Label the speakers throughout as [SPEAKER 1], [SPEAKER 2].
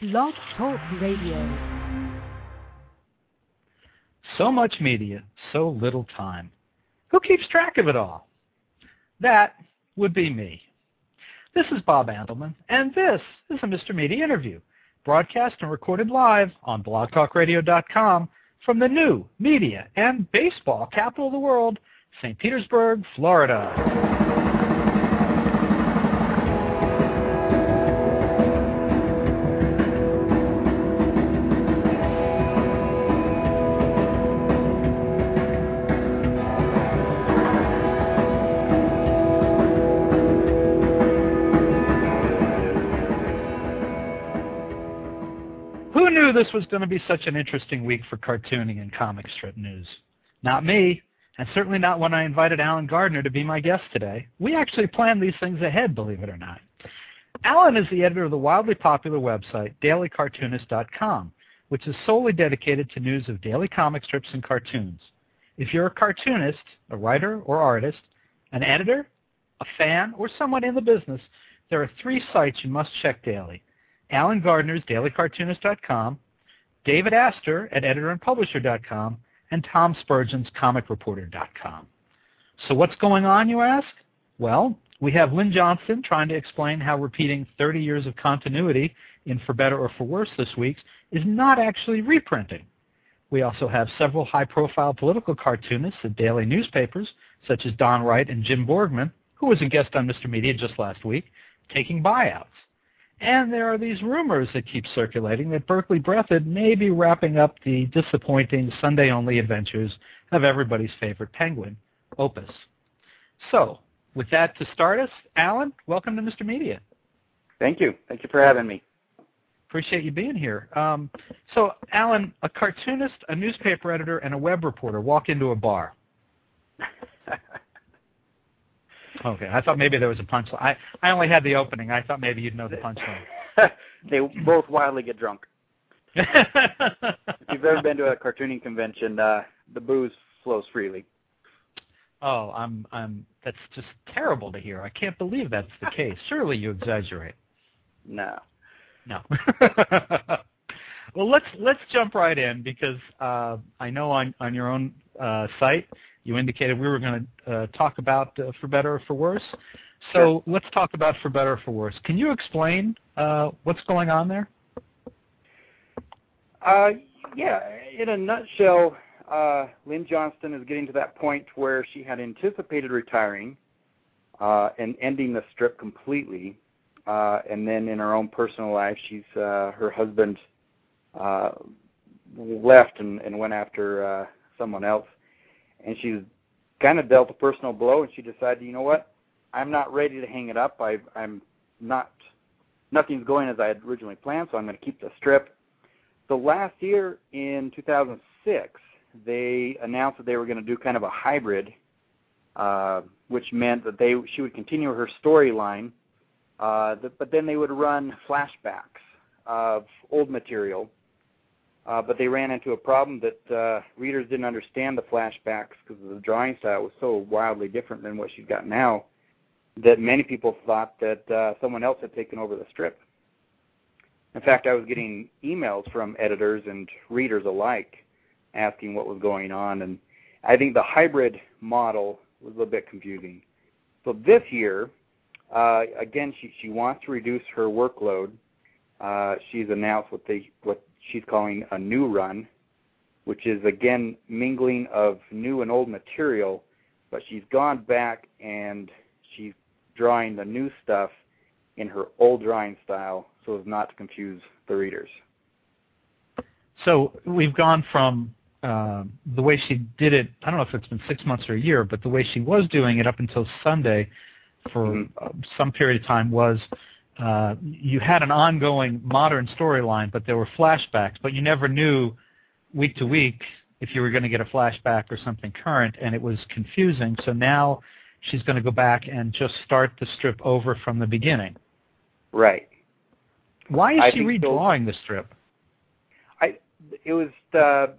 [SPEAKER 1] Blog Talk Radio.
[SPEAKER 2] So much media, so little time. Who keeps track of it all? That would be me. This is Bob Andelman, and this is a Mr. Media interview, broadcast and recorded live on blogtalkradio.com from the new media and baseball capital of the world, St. Petersburg, Florida. Knew this was going to be such an interesting week for cartooning and comic strip news. Not me, and certainly not when I invited Alan Gardner to be my guest today. We actually planned these things ahead, believe it or not. Alan is the editor of the wildly popular website dailycartoonist.com, which is solely dedicated to news of daily comic strips and cartoons. If you're a cartoonist, a writer or artist, an editor, a fan, or someone in the business, there are three sites you must check daily. Alan Gardner's dailycartoonist.com, David Astor at editorandpublisher.com, and Tom Spurgeon's comicreporter.com. So what's going on, you ask? Well, we have Lynn Johnston trying to explain how repeating 30 years of continuity in For Better or For Worse this week is not actually reprinting. We also have several high-profile political cartoonists at daily newspapers, such as Don Wright and Jim Borgman, who was a guest on Mr. Media just last week, taking buyouts. And there are these rumors that keep circulating that Berkeley Breathed may be wrapping up the disappointing Sunday-only adventures of everybody's favorite penguin, Opus. So, with that to start us, Alan, welcome to Mr. Media.
[SPEAKER 3] Thank you. Thank you for having me.
[SPEAKER 2] Appreciate you being here. Um, so, Alan, a cartoonist, a newspaper editor, and a web reporter walk into a bar. Okay, I thought maybe there was a punchline. I I only had the opening. I thought maybe you'd know the punchline.
[SPEAKER 3] they both wildly get drunk. if you've ever been to a cartooning convention, uh, the booze flows freely.
[SPEAKER 2] Oh, I'm I'm that's just terrible to hear. I can't believe that's the case. Surely you exaggerate.
[SPEAKER 3] No.
[SPEAKER 2] No. well, let's let's jump right in because uh, I know on on your own uh, site you indicated we were going to uh, talk about uh, For Better or For Worse. So
[SPEAKER 3] sure.
[SPEAKER 2] let's talk about For Better or For Worse. Can you explain uh, what's going on there?
[SPEAKER 3] Uh, yeah, in a nutshell, uh, Lynn Johnston is getting to that point where she had anticipated retiring uh, and ending the strip completely. Uh, and then in her own personal life, she's uh, her husband uh, left and, and went after uh, someone else and she kind of dealt a personal blow, and she decided, you know what, I'm not ready to hang it up. I, I'm not, nothing's going as I had originally planned, so I'm going to keep the strip. So last year in 2006, they announced that they were going to do kind of a hybrid, uh, which meant that they she would continue her storyline, uh, but then they would run flashbacks of old material uh, but they ran into a problem that uh, readers didn't understand the flashbacks because the drawing style was so wildly different than what she's got now that many people thought that uh, someone else had taken over the strip. In fact, I was getting emails from editors and readers alike asking what was going on, and I think the hybrid model was a little bit confusing. So this year, uh, again, she she wants to reduce her workload. Uh, she's announced what they what she's calling a new run, which is again mingling of new and old material, but she's gone back and she's drawing the new stuff in her old drawing style so as not to confuse the readers.
[SPEAKER 2] So we've gone from uh, the way she did it, I don't know if it's been six months or a year, but the way she was doing it up until Sunday for mm-hmm. some period of time was you had an ongoing modern storyline, but there were flashbacks, but you never knew week to week if you were going to get a flashback or something current, and it was confusing. So now she's going to go back and just start the strip over from the beginning.
[SPEAKER 3] Right.
[SPEAKER 2] Why is
[SPEAKER 3] I
[SPEAKER 2] she
[SPEAKER 3] think so.
[SPEAKER 2] redrawing the strip?
[SPEAKER 3] I it was uh,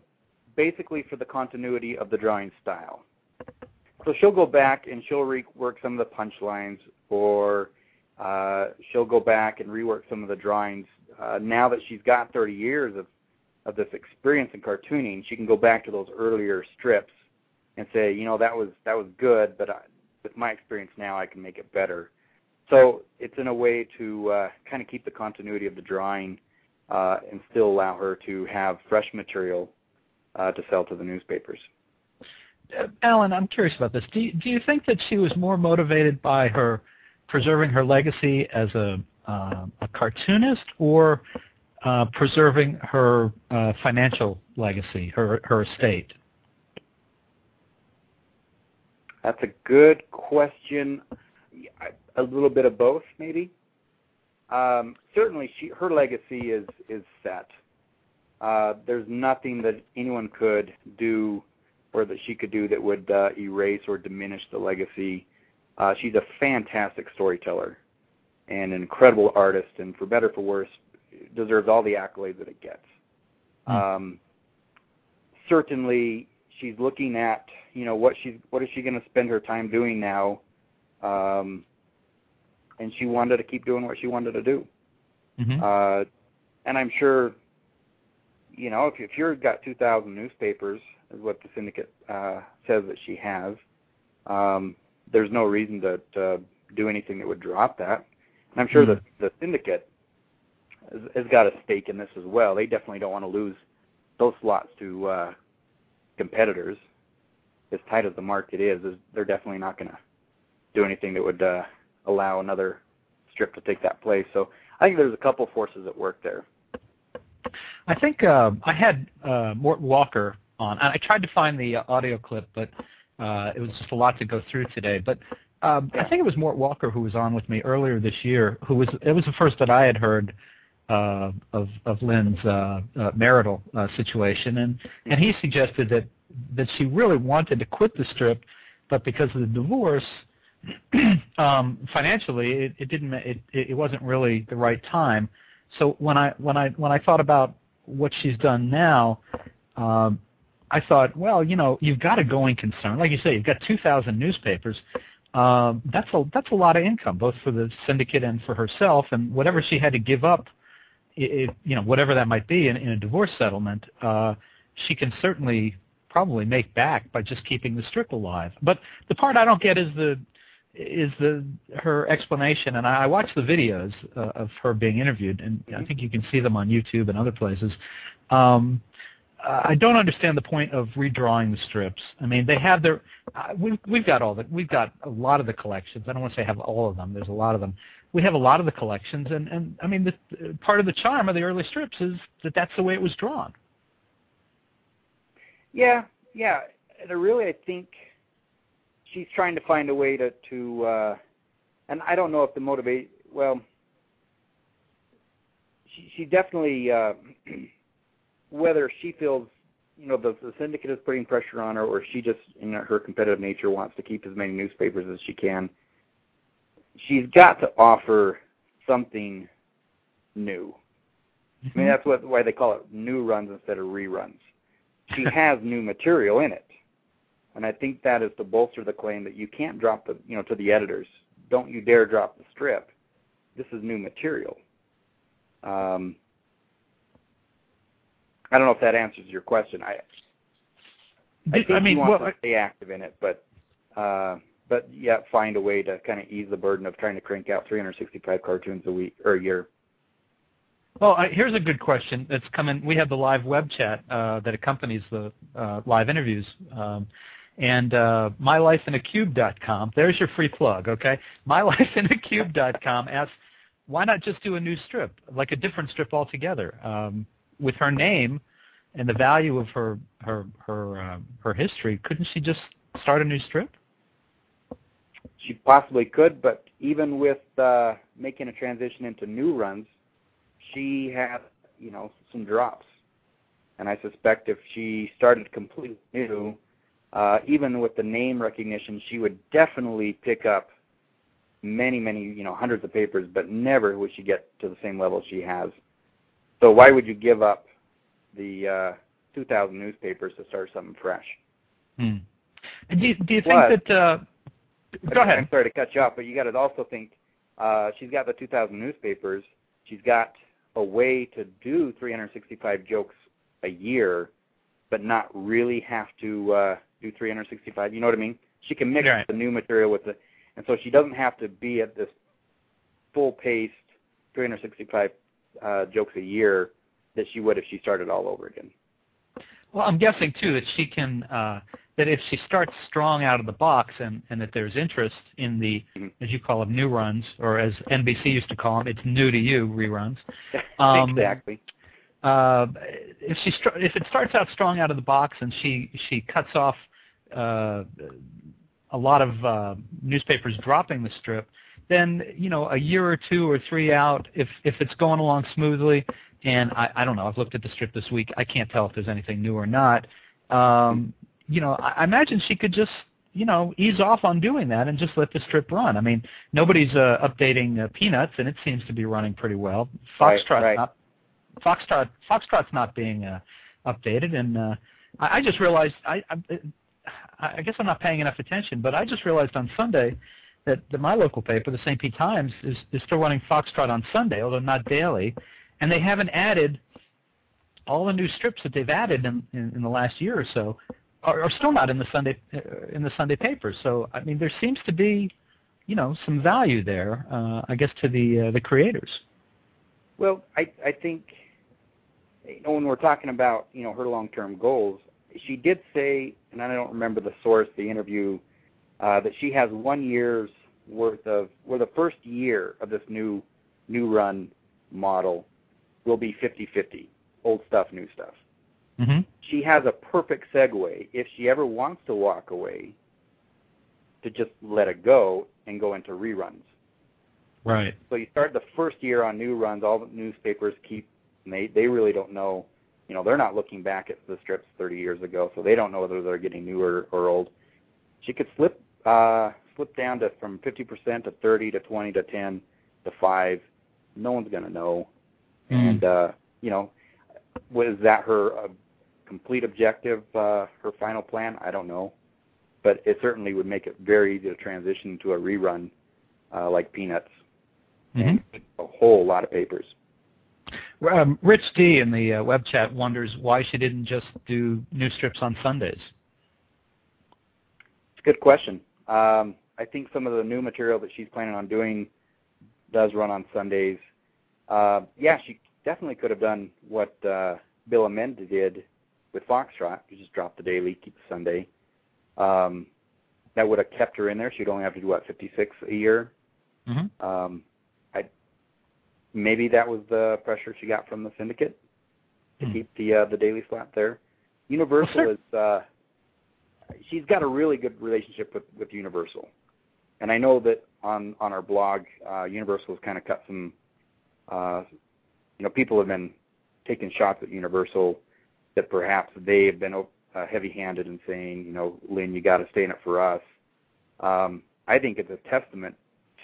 [SPEAKER 3] basically for the continuity of the drawing style. So she'll go back and she'll rework some of the punchlines, or uh, she'll go back and rework some of the drawings. Uh, now that she's got 30 years of of this experience in cartooning, she can go back to those earlier strips and say, you know, that was that was good, but I, with my experience now, I can make it better. So it's in a way to uh, kind of keep the continuity of the drawing uh, and still allow her to have fresh material uh, to sell to the newspapers.
[SPEAKER 2] Uh, Alan, I'm curious about this. Do you, do you think that she was more motivated by her preserving her legacy as a uh, a cartoonist, or uh, preserving her uh, financial legacy, her her estate?
[SPEAKER 3] That's a good question. A little bit of both, maybe. Um, certainly, she her legacy is is set. Uh, there's nothing that anyone could do or that she could do that would uh, erase or diminish the legacy. Uh, she's a fantastic storyteller and an incredible artist, and for better for worse, deserves all the accolades that it gets.
[SPEAKER 2] Mm.
[SPEAKER 3] Um, certainly, she's looking at you know what she's what is she going to spend her time doing now, um, and she wanted to keep doing what she wanted to do.
[SPEAKER 2] Mm-hmm.
[SPEAKER 3] Uh, and I'm sure, you know, if, if you've got 2,000 newspapers, is what the syndicate uh, says that she has, um, there's no reason to, to do anything that would drop that. And I'm sure
[SPEAKER 2] Mhm.
[SPEAKER 3] that the syndicate has, has got a stake in this as well. They definitely don't want to lose those slots to uh, competitors. As tight as the market is, is they're definitely not going to do anything that would uh, allow another strip to take that place. So I think there's a couple forces at work there.
[SPEAKER 2] I think uh, I had uh, Mort Walker on. and I tried to find the uh, audio clip, but it was just a lot to go through today. But um, I think it was Mort Walker who was on with me earlier this year. Who was it was the first that I had heard uh, of of Lynn's uh, uh, marital uh, situation, and and he suggested that that she really wanted to quit the strip, but because of the divorce, um, financially it, it didn't it it wasn't really the right time. So when I when I when I thought about what she's done now, um, I thought, well, you know, you've got a going concern, like you say, you've got 2,000 newspapers. Um, that's a that's a lot of income, both for the syndicate and for herself, and whatever she had to give up, it, you know, whatever that might be in, in a divorce settlement, uh, she can certainly probably make back by just keeping the strip alive. But the part I don't get is the is the her explanation, and I, I watched the videos uh, of her being interviewed, and I think you can see them on YouTube and other places. Um, I don't understand the point of redrawing the strips. I mean, they have their. Uh, we've we've got all the we've got a lot of the collections. I don't want to say have all of them. There's a lot of them. We have a lot of the collections, and and I mean, the, part of the charm of the early strips is that that's the way it was drawn.
[SPEAKER 3] Yeah, yeah. And really, I think she's trying to find a way to to, uh, and I don't know if the motivate. Well, she she definitely uh, whether she feels you know the, the syndicate is putting pressure on her, or she just in her competitive nature wants to keep as many newspapers as she can. She's got to offer something new. I mean, that's what why they call it new runs instead of reruns. She has new material in it, and I think that is to bolster the claim that you can't drop the you know to the editors. Don't you dare drop the strip. This is new material. Um, I don't know if that answers your question. I I think
[SPEAKER 2] I mean,
[SPEAKER 3] you want
[SPEAKER 2] well,
[SPEAKER 3] to stay active in it, but uh, but yeah, find a way to kind of ease the burden of trying to crank out 365 cartoons a week or a year.
[SPEAKER 2] Well, I, here's a good question that's coming. We have the live web chat uh, that accompanies the uh, live interviews. Um, and uh, mylifeinacube.com, there's your free plug, okay? Mylifeinacube.com asks, why not just do a new strip, like a different strip altogether? Um, with her name and the value of her her her uh, her history, couldn't she just start a new strip?
[SPEAKER 3] She possibly could, but even with uh, making a transition into new runs, she had you know some drops, and I suspect if she started completely new, uh, even with the name recognition, she would definitely pick up many, many, you know, hundreds of papers, but never would she get to the same level she has. So why would you give up the uh, 2,000 newspapers to start something fresh?
[SPEAKER 2] Hmm. And do you, do you
[SPEAKER 3] Plus-
[SPEAKER 2] think that? Uh, go ahead.
[SPEAKER 3] I'm sorry to cut you off, but you got to also think uh, she's got the 2,000 newspapers. She's got a way to do 365 jokes a year, but not really have to uh, do 365. You know what I mean? She can mix
[SPEAKER 2] Right.
[SPEAKER 3] the new material with the, and so she doesn't have to be at this full-paced 365 uh, jokes a year that she would if she started all over again.
[SPEAKER 2] Well, I'm guessing too that she can uh, that if she starts strong out of the box and and that there's interest in the
[SPEAKER 3] Mhm.
[SPEAKER 2] as you call them new runs or as NBC used to call them, it's new to you reruns. Um,
[SPEAKER 3] exactly.
[SPEAKER 2] uh, if she str- if it starts out strong out of the box and she she cuts off uh, a lot of uh, newspapers dropping the strip, then you know a year or two or three out, if if it's going along smoothly, and I, I don't know, I've looked at the strip this week, I can't tell if there's anything new or not. Um, you know, I, imagine she could just you know ease off on doing that and just let the strip run. I mean, nobody's uh, updating uh, Peanuts, and it seems to be running pretty well. Foxtrot's not Foxtrot Foxtrot's not being uh, updated, and uh, I, I just realized I, I I guess I'm not paying enough attention, but I just realized on Sunday that, that my local paper, the St. Pete Times, is, is still running Foxtrot on Sunday, although not daily, and they haven't added all the new strips that they've added in, in, in the last year or so are, are still not in the Sunday uh, in the Sunday paper. So I mean, there seems to be, you know, some value there, uh, I guess, to the uh, the creators.
[SPEAKER 3] Well, I I think you know when we're talking about you know her long-term goals, she did say, and I don't remember the source, the interview, uh, that she has one year's worth of, or the first year of this new new run model will be 50-50, old stuff, new stuff.
[SPEAKER 2] Mm-hmm.
[SPEAKER 3] She has a perfect segue if she ever wants to walk away to just let it go and go into reruns.
[SPEAKER 2] Right.
[SPEAKER 3] So you start the first year on new runs. All the newspapers keep. And they they really don't know. You know, they're not looking back at the strips 30 years ago, so they don't know whether they're getting new or, or old. She could slip uh, slip down to from 50% to 30 to 20 to 10 to five. No one's gonna know.
[SPEAKER 2] Mm.
[SPEAKER 3] And uh, you know, was that her uh, complete objective? Uh, her final plan? I don't know, but it certainly would make it very easy to transition to a rerun uh, like Peanuts and a whole lot of papers.
[SPEAKER 2] Um, Rich D in the uh, web chat wonders why she didn't just do new strips on Sundays.
[SPEAKER 3] It's a good question. Um, I think some of the new material that she's planning on doing does run on Sundays. Uh, yeah, she definitely could have done what uh, Bill Amend did with Foxtrot. You just drop the daily, keep the Sunday. Um, that would have kept her in there. She'd only have to do what 56 a year.
[SPEAKER 2] Mm-hmm.
[SPEAKER 3] Um, I maybe that was the pressure she got from the syndicate to
[SPEAKER 2] Hmm.
[SPEAKER 3] keep the uh, the daily slot there. Universal
[SPEAKER 2] Well,
[SPEAKER 3] is uh, she's got a really good relationship with with Universal, and I know that on on our blog, uh, Universal has kind of cut some. Uh, you know, people have been taking shots at Universal that perhaps they have been uh, heavy-handed in saying, you know, Lynn, you got to stay in it for us. Um, I think it's a testament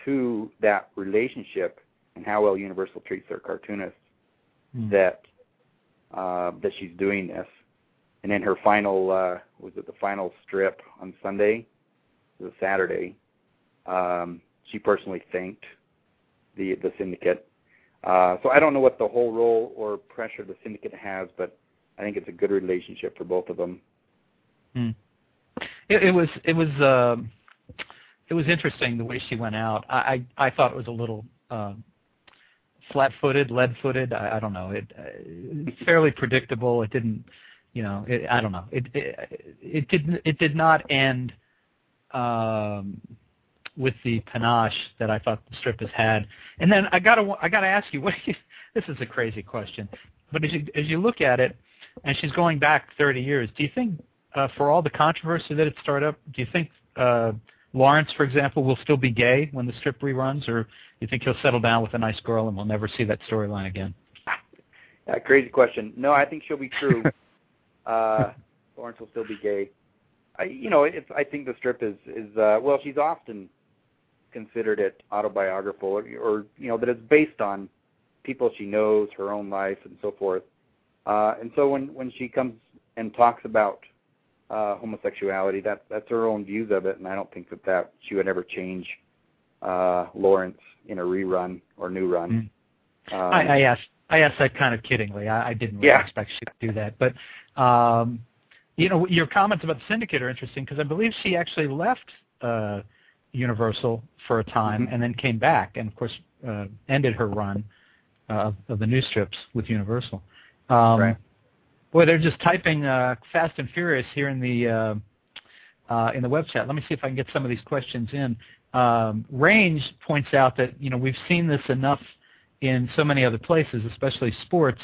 [SPEAKER 3] to that relationship and how well Universal treats their cartoonists
[SPEAKER 2] Hmm.
[SPEAKER 3] that uh, that she's doing this. And in her final, uh, was it the final strip on Sunday, the Saturday? Um, she personally thanked the the syndicate. Uh, so I don't know what the whole role or pressure the syndicate has, but I think it's a good relationship for both of them.
[SPEAKER 2] Hmm. It, it was it was um it was interesting the way she went out. I I, I thought it was a little um, flat-footed, lead-footed. I, I don't know. It uh, fairly predictable. It didn't, you know. It, I don't know. It it it did it did not end um, with the panache that I thought the strip has had. And then I gotta I gotta ask you, what do you, this is a crazy question, but as you as you look at it, and she's going back 30 years, do you think uh, for all the controversy that it started up, do you think uh, Lawrence, for example, will still be gay when the strip reruns, or do you think he'll settle down with a nice girl and we'll never see that storyline again?
[SPEAKER 3] Yeah, crazy question. No, I think she'll be true. uh, Lawrence will still be gay. I, you know, it's, I think the strip is is uh, well, she's often considered it autobiographical, or, or you know, that it's based on people she knows, her own life, and so forth. Uh, and so when when she comes and talks about uh, homosexuality, that that's her own views of it, and I don't think that that she would ever change uh, Lawrence in a rerun or new run.
[SPEAKER 2] Mm. Um, I, I asked I asked that kind of kiddingly. I, I didn't really
[SPEAKER 3] yeah.
[SPEAKER 2] expect she to do that, but um, you know, your comments about the syndicate are interesting because I believe she actually left uh, Universal for a time
[SPEAKER 3] mm-hmm.
[SPEAKER 2] and then came back, and of course uh, ended her run uh, of the news strips with Universal. Um,
[SPEAKER 3] right.
[SPEAKER 2] Boy, they're just typing uh, fast and furious here in the uh, uh, in the web chat. Let me see if I can get some of these questions in. Um, Range points out that you know we've seen this enough in so many other places, especially sports,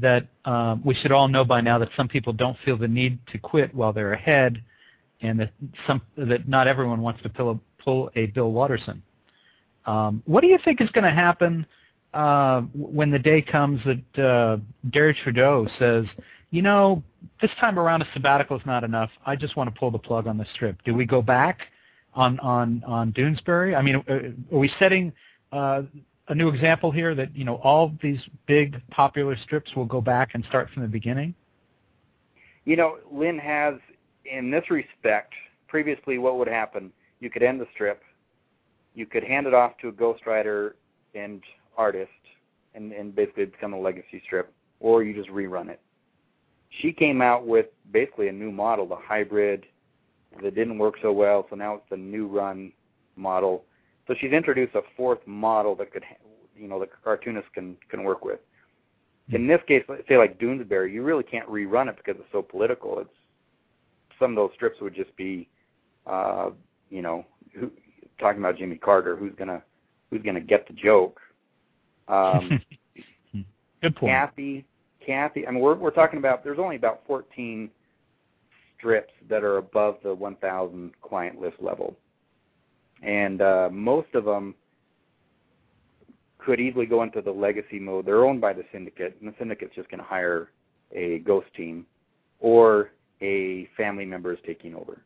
[SPEAKER 2] that um, we should all know by now that some people don't feel the need to quit while they're ahead, and that some that not everyone wants to pull a, a Bill Watterson. Um, what do you think is going to happen uh, when the day comes that uh, Trudeau says, you know, this time around a sabbatical is not enough. I just want to pull the plug on the strip. Do we go back on on on Doonesbury? I mean, uh, are we setting uh, a new example here that you know all these big popular strips will go back and start from the beginning?
[SPEAKER 3] You know, Lynn has, in this respect, previously what would happen? You could end the strip, you could hand it off to a ghostwriter and artist, and, and basically become a legacy strip, or you just rerun it. She came out with basically a new model, the hybrid, that didn't work so well, so now it's the new run model so she's introduced a fourth model that could, you know, the cartoonist can can work with. In this case, say like Doonesbury, you really can't rerun it because it's so political. It's some of those strips would just be, uh, you know, who, talking about Jimmy Carter, who's gonna who's gonna get the joke. Um,
[SPEAKER 2] Good point.
[SPEAKER 3] Cathy, Cathy. I mean, we're we're talking about there's only about 14 strips that are above the 1,000 client list level and uh, most of them could easily go into the legacy mode. They're owned by the syndicate, and the syndicate's just going to hire a ghost team, or a family member is taking over.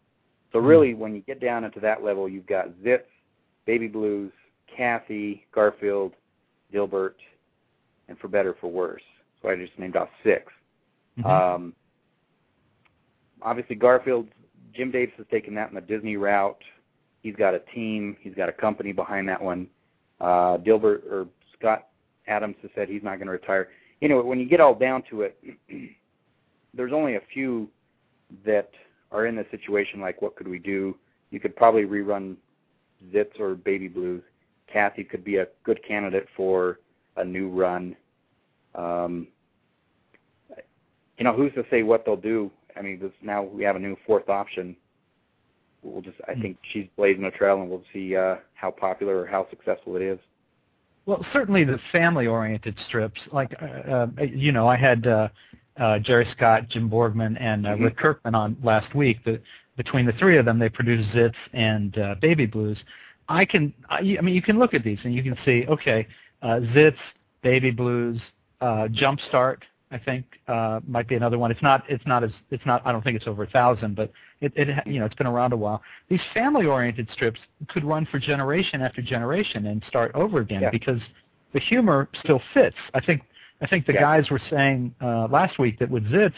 [SPEAKER 3] So hmm. really, when you get down into that level, you've got Zits, Baby Blues, Cathy, Garfield, Dilbert, and for better for worse. So I just named off 6
[SPEAKER 2] mm-hmm.
[SPEAKER 3] um, obviously, Garfield, Jim Davis has taken that in the Disney route. He's got a team. He's got a company behind that one. Uh, Dilbert or Scott Adams has said he's not going to retire. Anyway, when you get all down to it, there's only a few that are in this situation. Like, what could we do? You could probably rerun Zits or Baby Blues. Cathy could be a good candidate for a new run. Um, you know, who's to say what they'll do? I mean, this, now we have a new fourth option we'll just I hmm. think she's blazing a trail, and we'll see uh, how popular or how successful it is.
[SPEAKER 2] Well, certainly the family-oriented strips, like uh, uh, you know, I had uh, Jerry Scott, Jim Borgman, and uh, mm-hmm. Rick Kirkman on last week. The, between the three of them, they produced Zits and uh, Baby Blues. I can, I, I mean, you can look at these and you can see, okay, uh, Zits, Baby Blues, uh, Jumpstart, I think uh, might be another one. It's not. It's not as. It's not. I don't think it's over a thousand, but it, it. You know, it's been around a while. These family-oriented strips could run for generation after generation and start over again
[SPEAKER 3] yeah.
[SPEAKER 2] because the humor still fits. I think. I think the
[SPEAKER 3] yeah.
[SPEAKER 2] guys were saying uh, last week that with Zits,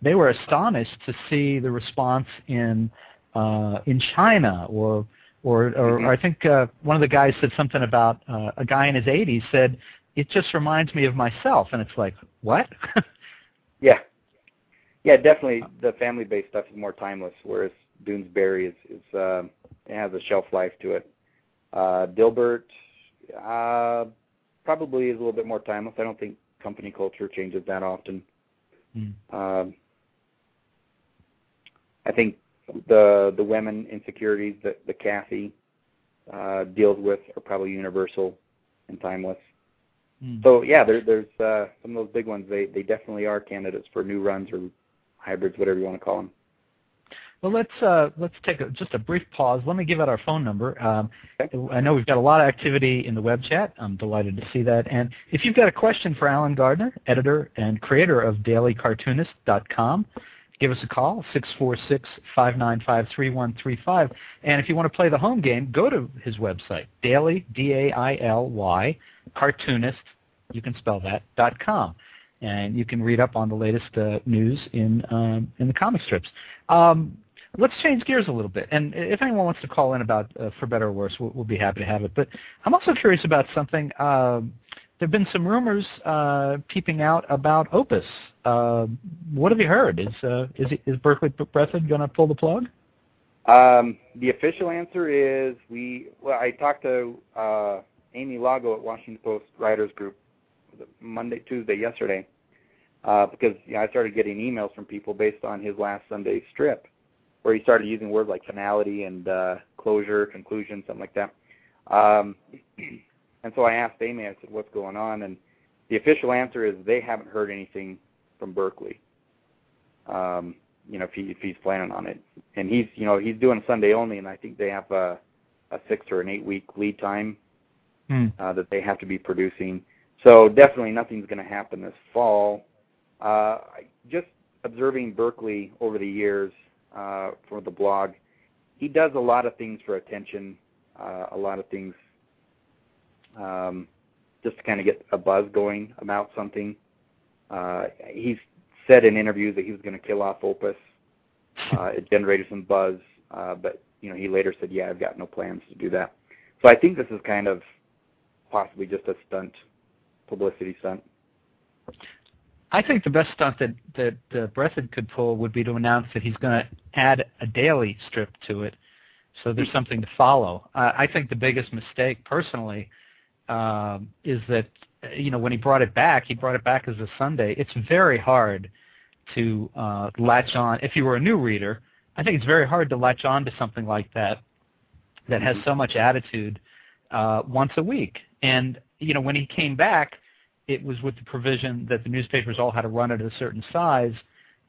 [SPEAKER 2] they were astonished to see the response in uh, in China or or, or,
[SPEAKER 3] mm-hmm.
[SPEAKER 2] or I think uh, one of the guys said something about uh, a guy in his 80s said it just reminds me of myself, and it's like, what?
[SPEAKER 3] yeah, yeah, definitely. The family-based stuff is more timeless, whereas Doonesbury is is uh, it has a shelf life to it. Uh, Dilbert uh, probably is a little bit more timeless. I don't think company culture changes that often.
[SPEAKER 2] Mm.
[SPEAKER 3] Um, I think the the women insecurities that the Cathy uh, deals with are probably universal and timeless.
[SPEAKER 2] Mm.
[SPEAKER 3] So yeah, there, there's uh, some of those big ones. They they definitely are candidates for new runs or hybrids, whatever you want to call them.
[SPEAKER 2] Well, let's uh, let's take a, just a brief pause. Let me give out our phone number. Um, I know we've got a lot of activity in the web chat. I'm delighted to see that. And if you've got a question for Alan Gardner, editor and creator of DailyCartoonist.com, give us a call, 646-595-3135. And if you want to play the home game, go to his website, daily, D-A-I-L-Y, cartoonist, you can spell that, dot com. And you can read up on the latest uh, news in um, in the comic strips. Um, let's change gears a little bit. And if anyone wants to call in about uh, for better or worse, we'll, we'll, be happy to have it. But I'm also curious about something. Uh, there have been some rumors uh, peeping out about Opus. Uh, what have you heard? Is uh, is, is Berkeley Breathed going to pull the plug?
[SPEAKER 3] Um, the official answer is we. Well, I talked to uh, Amy Lago at Washington Post Writers Group Monday, Tuesday, yesterday, uh, because you know, I started getting emails from people based on his last Sunday strip, where he started using words like finality and uh, closure, conclusion, something like that. Um, and so I asked Amy, I said, "What's going on?" And the official answer is they haven't heard anything from Berkeley. Um, you know, if he if he's planning on it, and he's you know he's doing Sunday only, and I think they have a a six or an eight week lead time mm. uh, that they have to be producing. So definitely nothing's going to happen this fall. Uh, just observing Berkeley over the years uh, for the blog, he does a lot of things for attention, uh, a lot of things um, just to kind of get a buzz going about something. Uh, he's said in interviews that he was going to kill off Opus. Uh, it generated some buzz, uh, but you know he later said, "Yeah, I've got no plans to do that." So I think this is kind of possibly just a stunt, publicity stunt.
[SPEAKER 2] I think the best stunt that that uh, Breathed could pull would be to announce that he's going to add a daily strip to it, so there's something to follow. Uh, I think the biggest mistake, personally, um, is that you know when he brought it back, he brought it back as a Sunday. It's very hard to uh, latch on. If you were a new reader, I think it's very hard to latch on to something like that that has so much attitude uh, once a week. And you know when he came back, it was with the provision that the newspapers all had to run it at a certain size.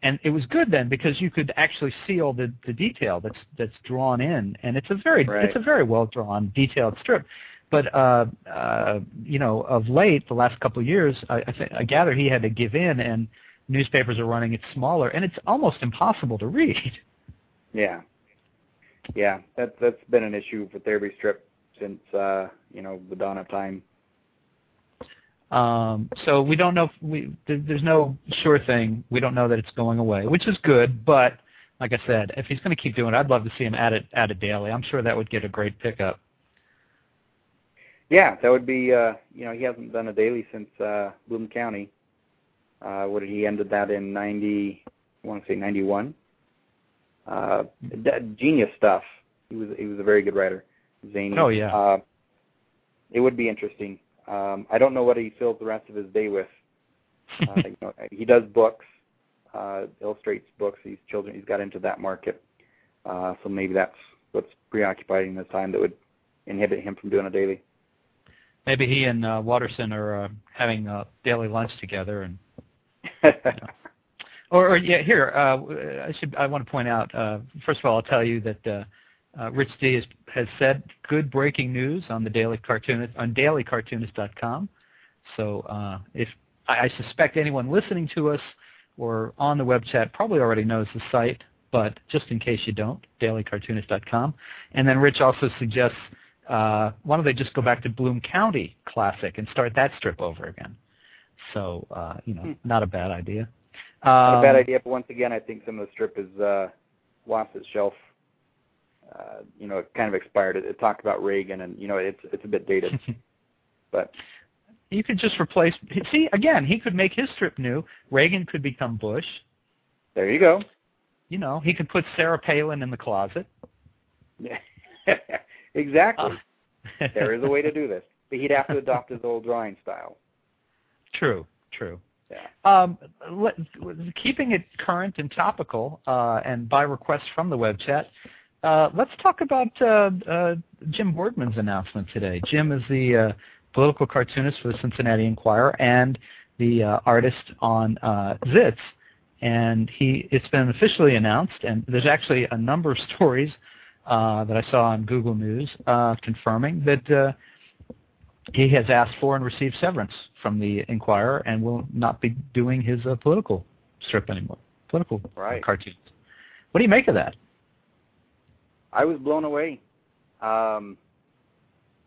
[SPEAKER 2] And it was good then because you could actually see all the, the detail that's that's drawn in, and it's a very
[SPEAKER 3] right.
[SPEAKER 2] it's a very well drawn, detailed strip. But uh, uh, you know, of late, the last couple of years, I, I, th- I gather he had to give in, and newspapers are running it smaller, and it's almost impossible to read.
[SPEAKER 3] Yeah, yeah, that's that's been an issue with Therapy Strip since uh, you know the dawn of time.
[SPEAKER 2] Um, so we don't know. If we there's no sure thing. We don't know that it's going away, which is good. But like I said, if he's going to keep doing it, I'd love to see him add it add it daily. I'm sure that would get a great pickup.
[SPEAKER 3] Yeah, that would be. Uh, you know, he hasn't done a daily since uh, Bloom County. Uh, what did he ended that in ninety? I want to say ninety one. Uh, genius stuff. He was he was a very good writer. Zany.
[SPEAKER 2] Oh yeah.
[SPEAKER 3] Uh, it would be interesting. Um, I don't know what he fills the rest of his day with. Uh, you know, he does books, uh, illustrates books. He's children. He's got into that market. Uh, so maybe that's what's preoccupying his time that would inhibit him from doing a daily.
[SPEAKER 2] Maybe he and uh, Watterson are uh, having a daily lunch together, and you know. or, or yeah, here uh, I should I want to point out. Uh, first of all, I'll tell you that uh, uh, Rich D has, has said good breaking news on the Daily Cartoonist on DailyCartoonist.com. So uh, if I, I suspect anyone listening to us or on the web chat probably already knows the site, but just in case you don't, DailyCartoonist.com. And then Rich also suggests uh, why don't they just go back to Bloom County Classic and start that strip over again? So, uh, you know, hmm. not a bad idea.
[SPEAKER 3] Um, not a bad um, idea, but once again, I think some of the strip is uh, lost its shelf. Uh, you know, it kind of expired. It, it talked about Reagan, and you know, it's it's a bit dated. but
[SPEAKER 2] you could just replace. See, again, he could make his strip new. Reagan could become Bush.
[SPEAKER 3] There you go.
[SPEAKER 2] You know, he could put Sarah Palin in the closet.
[SPEAKER 3] Yeah. Exactly. Uh. there is a way to do this, but he'd have to adopt his old drawing style.
[SPEAKER 2] True. True.
[SPEAKER 3] Yeah.
[SPEAKER 2] Um, let, keeping it current and topical, uh, and by request from the web chat, let's talk about uh, uh, Jim Borgman's announcement today. Jim is the uh, political cartoonist for the Cincinnati Enquirer and the uh, artist on Zits, and he it's been officially announced, and there's actually a number of stories uh, that I saw on Google News uh, confirming that uh, he has asked for and received severance from the Enquirer and will not be doing his uh, political strip anymore, political
[SPEAKER 3] right.
[SPEAKER 2] cartoons. What do you make of that?
[SPEAKER 3] I was blown away. Um,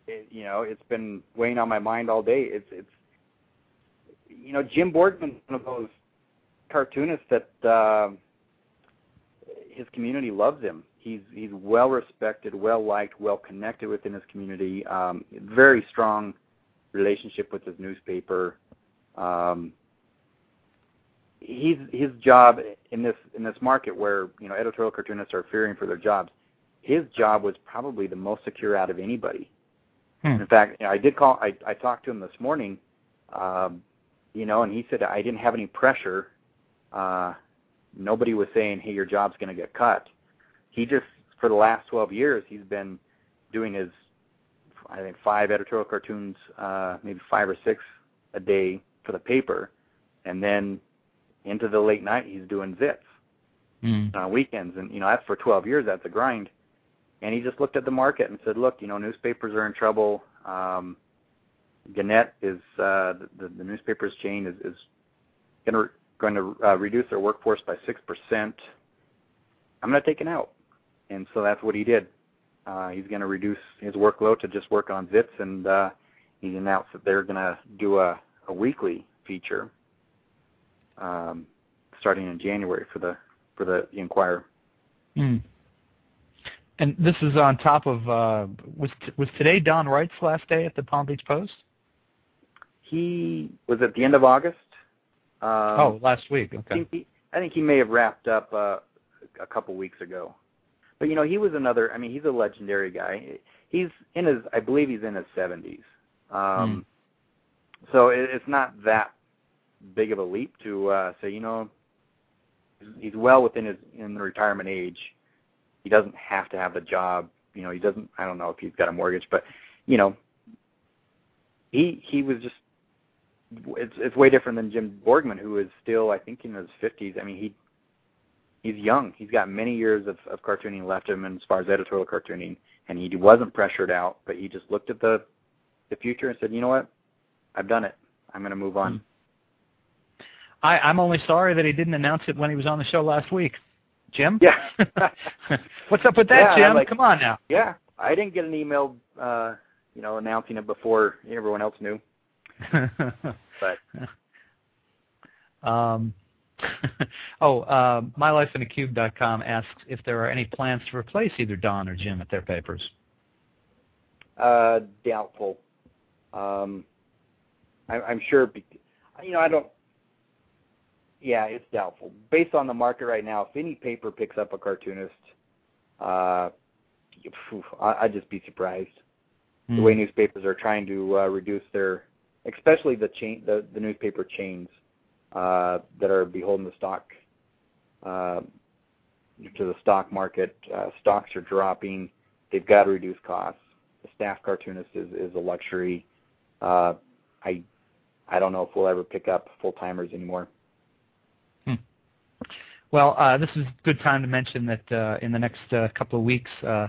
[SPEAKER 3] it, you know, it's been weighing on my mind all day. It's it's you know, Jim Borgman's one of those cartoonists that uh, his community loves him. He's he's well respected, well liked, well connected within his community. Um, very strong relationship with his newspaper. Um, he's his job in this in this market where you know editorial cartoonists are fearing for their jobs. His job was probably the most secure out of anybody. Hmm. In fact, you know, I did call. I I talked to him this morning. Um, you know, and he said I didn't have any pressure uh, nobody was saying, "Hey, your job's going to get cut." He just, for the last 12 years, he's been doing his, I think, five editorial cartoons, uh, maybe five or six a day for the paper, and then into the late night, he's doing zits mm. on weekends, and you know that's for 12 years. That's a grind. And he just looked at the market and said, "Look, you know, newspapers are in trouble. Um, Gannett is uh, the, the newspapers chain is, is going to going to uh, reduce their workforce by 6%. I'm going to take it out. And so that's what he did. Uh, he's going to reduce his workload to just work on zits, and uh, he announced that they're going to do a, a weekly feature um, starting in January for the for the, the Enquirer.
[SPEAKER 2] Mm. And this is on top of uh, was t- was today Don Wright's last day at the Palm Beach Post?
[SPEAKER 3] He was at the end of August.
[SPEAKER 2] Um, oh, last week. Okay.
[SPEAKER 3] I think he, I think he may have wrapped up uh, a couple weeks ago. But you know, he was another. I mean, he's a legendary guy. He's in his. I believe he's in his 70s. Um, mm. So it, it's not that big of a leap to uh, say, you know, he's well within his in the retirement age. He doesn't have to have a job. You know, he doesn't. I don't know if he's got a mortgage, but you know, he he was just it's it's way different than Jim Borgman, who is still I think in his fifties. I mean he he's young. He's got many years of, of cartooning left him and as far as editorial cartooning, and he wasn't pressured out, but he just looked at the the future and said, you know what, I've done it. I'm going to move on. Hmm.
[SPEAKER 2] I, I'm only sorry that he didn't announce it when he was on the show last week. Jim?
[SPEAKER 3] Yeah.
[SPEAKER 2] What's up with that,
[SPEAKER 3] yeah,
[SPEAKER 2] Jim?
[SPEAKER 3] Like,
[SPEAKER 2] Come on now.
[SPEAKER 3] Yeah, I didn't get an email, uh, you know, announcing it before everyone else knew. but
[SPEAKER 2] um, oh, uh, mylifeinacube.com asks if there are any plans to replace either Don or Jim at their papers.
[SPEAKER 3] Uh, doubtful. Um, I, I'm sure. You know, I don't. Yeah, it's doubtful. Based on the market right now, if any paper picks up a cartoonist, uh, I, I'd just be surprised. Mm. The hmm. way newspapers are trying to uh, reduce their especially the chain, the, the newspaper chains uh, that are beholden to stock uh, to the stock market. Uh, stocks are dropping. They've got to reduce costs. The staff cartoonist is, is a luxury. Uh, I I don't know if we'll ever pick up full timers anymore.
[SPEAKER 2] Well, uh, this is a good time to mention that uh, in the next uh, couple of weeks, uh,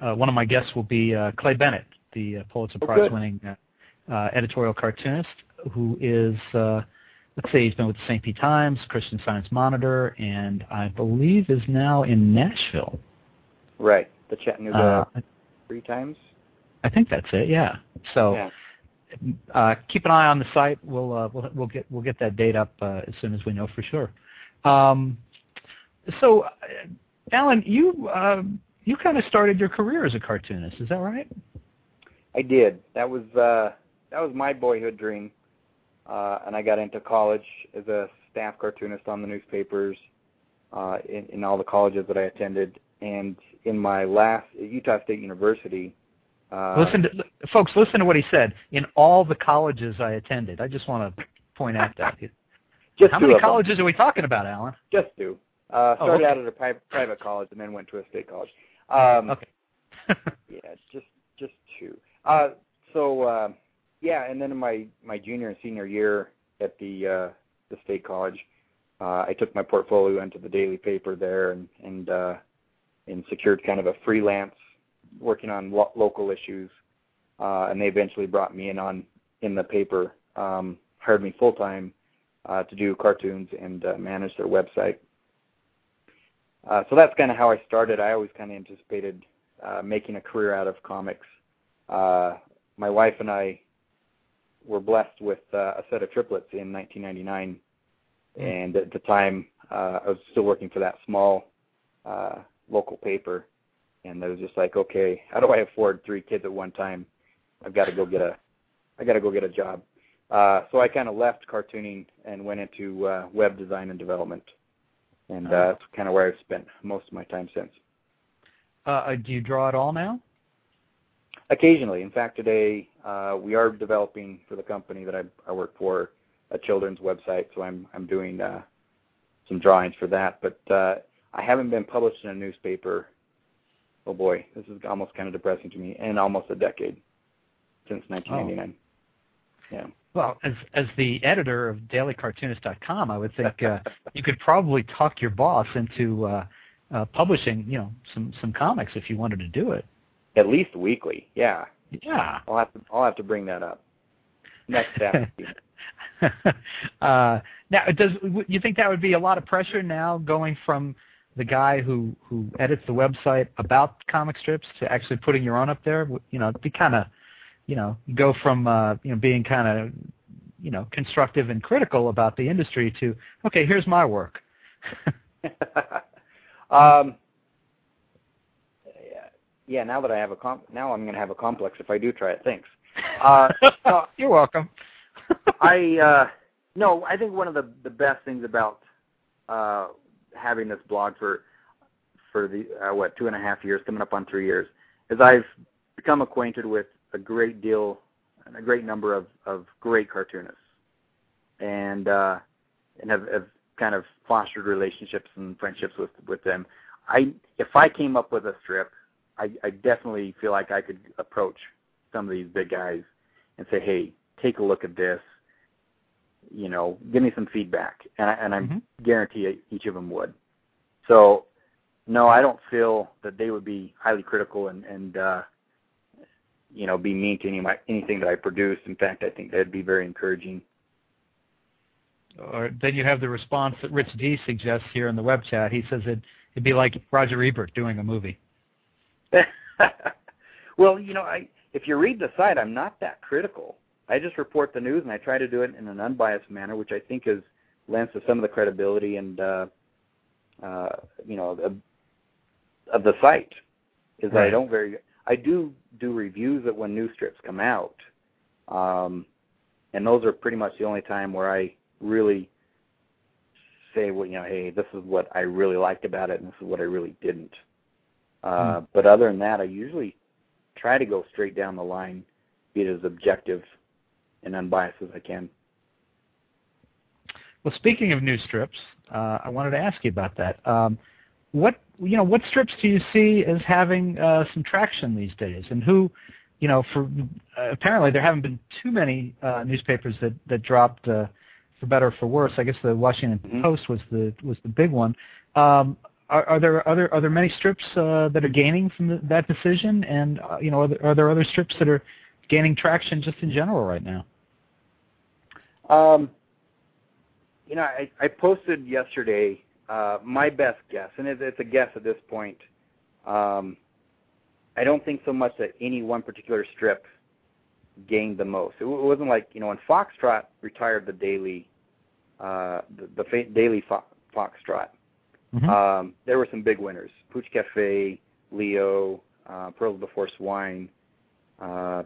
[SPEAKER 2] uh, one of my guests will be uh, Clay Bennett, the uh, Pulitzer
[SPEAKER 3] oh,
[SPEAKER 2] Prize-winning editorial cartoonist who is, uh, let's say, he's been with the St. Pete Times, Christian Science Monitor, and I believe is now in Nashville.
[SPEAKER 3] Right, the Chattanooga Free Times.
[SPEAKER 2] I think that's it. Yeah. So.
[SPEAKER 3] Yeah.
[SPEAKER 2] Uh, keep an eye on the site. We'll uh, we'll we'll get we'll get that date up uh, as soon as we know for sure. Um, so, uh, Alan, you uh, you kind of started your career as a cartoonist. Is that right?
[SPEAKER 3] I did. That was uh, that was my boyhood dream. Uh, and I got into college as a staff cartoonist on the newspapers uh, in, in all the colleges that I attended. And in my last at Utah State University. Uh,
[SPEAKER 2] listen, to, folks, listen to what he said. In all the colleges I attended, I just want to point out that.
[SPEAKER 3] just
[SPEAKER 2] How many colleges are we talking about, Alan?
[SPEAKER 3] Just two. Uh,
[SPEAKER 2] oh,
[SPEAKER 3] started
[SPEAKER 2] okay.
[SPEAKER 3] out at a pri- private college and then went to a state college. Um,
[SPEAKER 2] okay.
[SPEAKER 3] yeah, just just two. Uh, so uh, yeah, and then in my my junior and senior year at the uh, the state college, uh, I took my portfolio into the daily paper there and and uh, and secured kind of a freelance working on lo- local issues. Uh, and they eventually brought me in on in the paper, um, hired me full time uh, to do cartoons and uh, manage their website. Uh, so that's kind of how I started. I always kind of anticipated uh, making a career out of comics. Uh, my wife and I were blessed with uh, a set of triplets in 1999, mm. and at the time uh, I was still working for that small uh, local paper, and I was just like, okay, how do I afford three kids at one time? I've got to go get a, I got to go get a job. Uh, so I kind of left cartooning and went into uh, web design and development, and uh, that's kind of where I've spent most of my time since.
[SPEAKER 2] Uh, uh, do you draw at all now?
[SPEAKER 3] Occasionally. In fact, today uh, we are developing for the company that I, I work for a children's website, so I'm I'm doing uh, some drawings for that. But uh, I haven't been published in a newspaper. Oh boy, this is almost kind of depressing to me. In almost a decade since 1999. Yeah.
[SPEAKER 2] Well, as as the editor of DailyCartoonist.com, I would think uh, you could probably talk your boss into uh, uh, publishing, you know, some some comics if you wanted to do it.
[SPEAKER 3] At least weekly, yeah.
[SPEAKER 2] Yeah.
[SPEAKER 3] I'll have to I'll have to bring that up next step.
[SPEAKER 2] uh, now, does you think that would be a lot of pressure now going from the guy who who edits the website about comic strips to actually putting your own up there? You know, it'd be kind of, you know, go from uh, you know being kind of, you know, constructive and critical about the industry to okay, here's my work.
[SPEAKER 3] um, yeah, now that I have a comp, now I'm going to have a complex if I do try it. Thanks.
[SPEAKER 2] Uh, no, You're welcome.
[SPEAKER 3] I uh, no, I think one of the the best things about uh, having this blog for for the uh, what two and a half years, coming up on three years, is I've become acquainted with a great deal, a great number of of great cartoonists, and uh, and have, have kind of fostered relationships and friendships with with them. I if I came up with a strip I, I definitely feel like I could approach some of these big guys and say, "Hey, take a look at this. You know, give me some feedback." And I, and I mm-hmm. guarantee each of them would. So, no, I don't feel that they would be highly critical and and uh, you know be mean to any my, anything that I produce. In fact, I think that'd be very encouraging.
[SPEAKER 2] Or then you have the response that Rich D suggests here in the web chat. He says it, it'd be like Roger Ebert doing a movie.
[SPEAKER 3] well, you know, I if you read the site, I'm not that critical. I just report the news and I try to do it in an unbiased manner, which I think is lends to some of the credibility and uh, uh, you know of, of the site. Is right. that I don't very I do do reviews of when new strips come out, um, and those are pretty much the only time where I really say, well, you know, hey, this is what I really liked about it, and this is what I really didn't. Uh, mm. But other than that, I usually try to go straight down the line, be as objective and unbiased as I can.
[SPEAKER 2] Well, speaking of new strips, uh, I wanted to ask you about that. Um, what you know, what strips do you see as having uh, some traction these days, and who, you know, for uh, apparently there haven't been too many uh, newspapers that that dropped uh, for better or for worse. I guess the Washington mm-hmm. Post was the was the big one. Um, are, are there other are there many strips uh, that are gaining from the, that decision, and uh, you know are there, are there other strips that are gaining traction just in general right now?
[SPEAKER 3] Um, you know, I, I posted yesterday uh, my best guess, and it, it's a guess at this point. Um, I don't think so much that any one particular strip gained the most. It, wasn't like you know when Foxtrot retired the daily, uh, the, the fa- daily Fo- Foxtrot. Mm-hmm. Um, there were some big winners: Pooch Cafe, Leo, uh, Pearls Before Swine. Uh,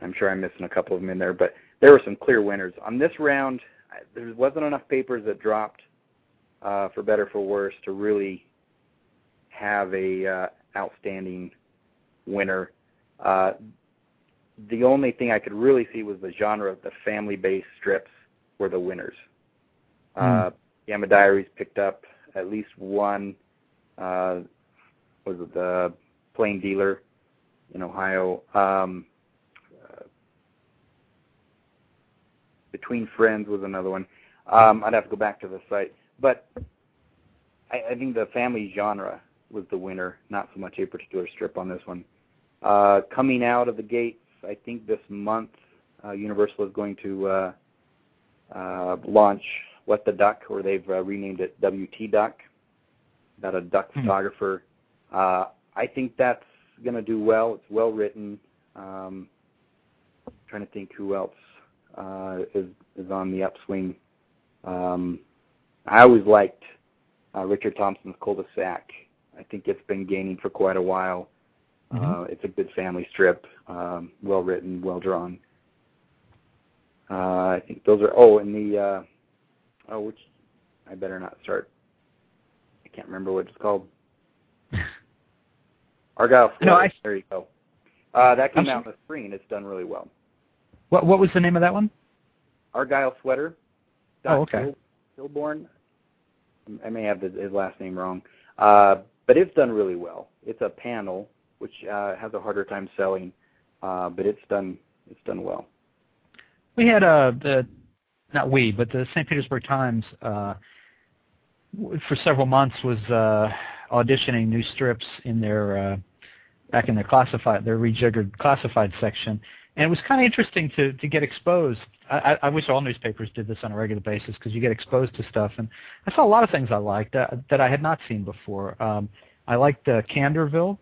[SPEAKER 3] I'm sure I'm missing a couple of them in there, but there were some clear winners. On this round, there wasn't enough papers that dropped, uh, for better for worse, to really have a uh, outstanding winner. Uh, the only thing I could really see was the genre of the family-based strips were the winners. Mm. Uh, Pajama Diaries picked up at least one uh, was it the Plain Dealer in Ohio. Um, uh, Between Friends was another one. Um, I'd have to go back to the site, but I, I think the family genre was the winner, not so much a particular strip on this one. Uh, coming out of the gates, I think this month, uh, Universal is going to uh, uh, launch What the Duck, or they've uh, renamed it WT Duck, about a duck
[SPEAKER 2] Hmm.
[SPEAKER 3] photographer. Uh, I think that's going to do well. It's well written. Um, trying to think who else uh, is is on the upswing. Um, I always liked uh, Richard Thompson's Cul-de-sac. I think it's been gaining for quite a while.
[SPEAKER 2] Mhm.
[SPEAKER 3] Uh, it's a good family strip, um, well written, well drawn. Uh, I think those are. Oh, and the uh, oh, which I better not start. I can't remember what it's called. Argyle
[SPEAKER 2] No,
[SPEAKER 3] Sweater.
[SPEAKER 2] I-
[SPEAKER 3] There you go. Uh, that came
[SPEAKER 2] I'm
[SPEAKER 3] out in the spring, and it's done really well.
[SPEAKER 2] What what was the name of that one?
[SPEAKER 3] Argyle Sweater.
[SPEAKER 2] Oh, okay.
[SPEAKER 3] Hilburn. I may have his last name wrong, uh, but it's done really well. It's a panel which uh, has a harder time selling, uh, but it's done it's done well.
[SPEAKER 2] We had uh, the not we, but the St. Petersburg Times uh, for several months was uh, auditioning new strips in their uh, back in their classified their rejiggered classified section, and it was kind of interesting to to get exposed. I, I wish all newspapers did this on a regular basis because you get exposed to stuff, and I saw a lot of things I liked that that I had not seen before. Um, I liked uh, Candorville.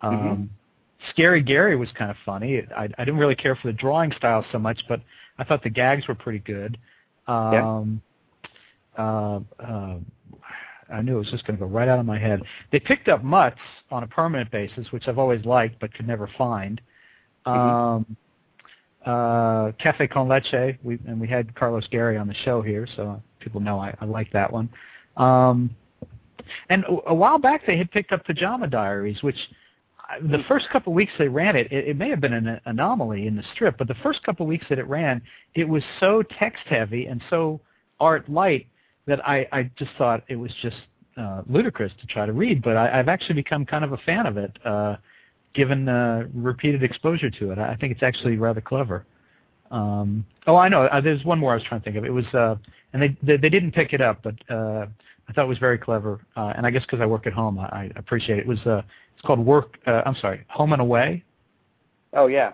[SPEAKER 2] Um,
[SPEAKER 3] Mhm.
[SPEAKER 2] Scary Gary was kind of funny. I, I didn't really care for the drawing style so much, but I thought the gags were pretty good. Um, uh, uh, I knew it was just going to go right out of my head. They picked up Mutts on a permanent basis, which I've always liked but could never find. Um, uh, Cafe con Leche, we, and we had Carlos Gary on the show here, so people know I, I like that one. Um, and a, a while back, they had picked up Pajama Diaries, which I- the first couple of weeks they ran it, it, it may have been an anomaly in the strip, but the first couple of weeks that it ran, it was so text heavy and so art light that I, I just thought it was just uh, ludicrous to try to read. But I, I've actually become kind of a fan of it, uh, given uh, repeated exposure to it. I think it's actually rather clever. Um, oh, I know. Uh, there's one more I was trying to think of. It was, uh, and they, they they didn't pick it up, but uh, I thought it was very clever. Uh, and I guess because I work at home, I, I appreciate it. It was uh, it's called Work. Uh, I'm sorry, Home and Away.
[SPEAKER 3] Oh yeah.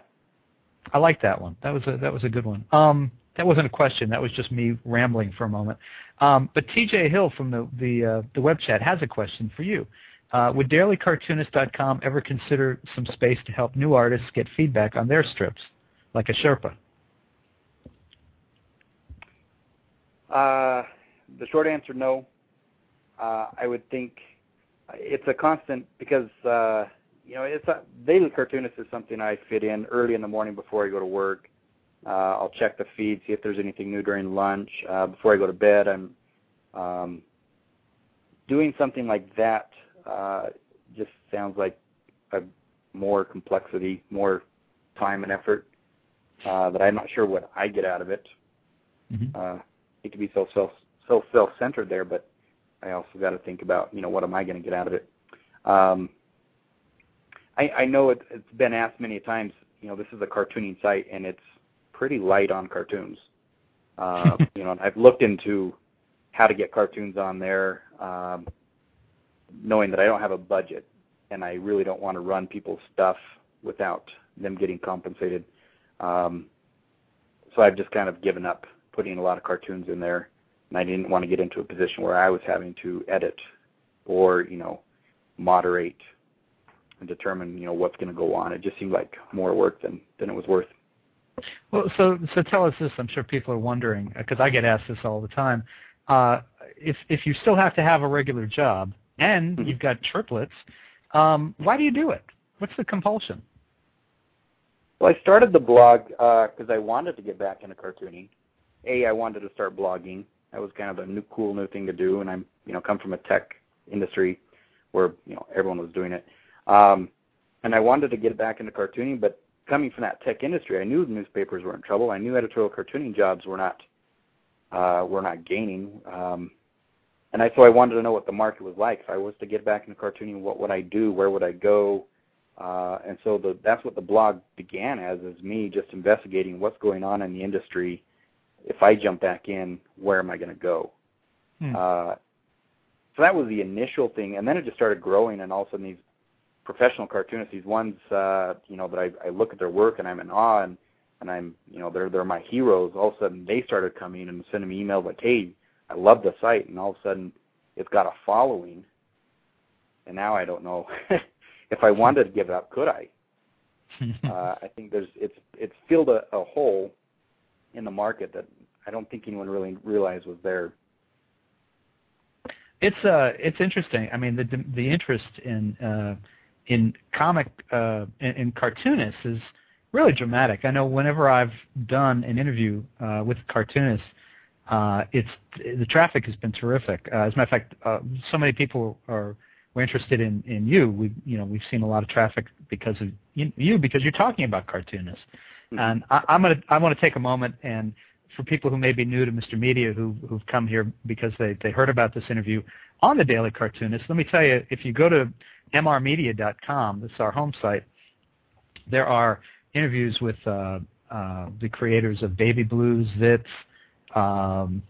[SPEAKER 2] I like that one. That was a that was a good one. Um, that wasn't a question. That was just me rambling for a moment. Um, but TJ Hill from the the uh, the web chat has a question for you. Uh, would dailycartoonist.com ever consider some space to help new artists get feedback on their strips, like a Sherpa?
[SPEAKER 3] Uh, the short answer, no. Uh, I would think it's a constant because uh, you know it's a daily cartoonist is something I fit in early in the morning before I go to work. Uh, I'll check the feed, see if there's anything new during lunch. Uh, before I go to bed, I'm um, doing something like that. Uh, just sounds like a more complexity, more time and effort uh, that I'm not sure what I get out of it.
[SPEAKER 2] Mhm.
[SPEAKER 3] Uh, hate to be so self so self centered there, but I also got to think about you know what am I going to get out of it. Um, I, I know it, it's been asked many times. You know, this is a cartooning site, and it's pretty light on cartoons. Uh, you know, and I've looked into how to get cartoons on there, um, knowing that I don't have a budget, and I really don't want to run people's stuff without them getting compensated. Um, so I've just kind of given up putting a lot of cartoons in there, and I didn't want to get into a position where I was having to edit or you know moderate and determine you know what's going to go on. It just seemed like more work than than it was worth.
[SPEAKER 2] Well, so so tell us this. I'm sure people are wondering because I get asked this all the time. Uh, if if you still have to have a regular job and
[SPEAKER 3] Mhm.
[SPEAKER 2] you've got triplets, um, why do you do it? What's the compulsion?
[SPEAKER 3] Well, I started the blog because I wanted to get back into cartooning. A, I wanted to start blogging. That was kind of a new, cool new thing to do, and I'm, you know, come from a tech industry where you know everyone was doing it, um, and I wanted to get back into cartooning. But coming from that tech industry, I knew the newspapers were in trouble. I knew editorial cartooning jobs were not uh, were not gaining, um, and I so I wanted to know what the market was like. If I was to get back into cartooning, what would I do? Where would I go? Uh, and so the, that's what the blog began as, is me just investigating what's going on in the industry, if I jump back in, where am I going to go?
[SPEAKER 2] Hmm.
[SPEAKER 3] Uh, so that was the initial thing, and then it just started growing, and all of a sudden these professional cartoonists, these ones, uh, you know, that I, I look at their work and I'm in awe, and and I'm, you know, they're they're my heroes. All of a sudden they started coming and sending me emails like, hey, I love the site, and all of a sudden it's got a following, and now I don't know if I wanted to give it up, could I? uh, I think there's it's it's filled a, a hole in the market that I don't think anyone really realized was there.
[SPEAKER 2] It's uh it's interesting. I mean the the interest in uh in comic uh in, in cartoonists is really dramatic. I know whenever I've done an interview uh with cartoonists the traffic has been terrific. Uh, as a matter of fact, uh, so many people are were interested in in you. We you know we've seen a lot of traffic because of you because you're talking about cartoonists. Mm-hmm. And I, I'm gonna I want to take a moment and for people who may be new to Mr. Media who, who've come here because they, they heard about this interview on the Daily Cartoonist, let me tell you, if you go to mrmedia.com, this is our home site, there are interviews with uh, uh, the creators of Baby Blues, Zits, um,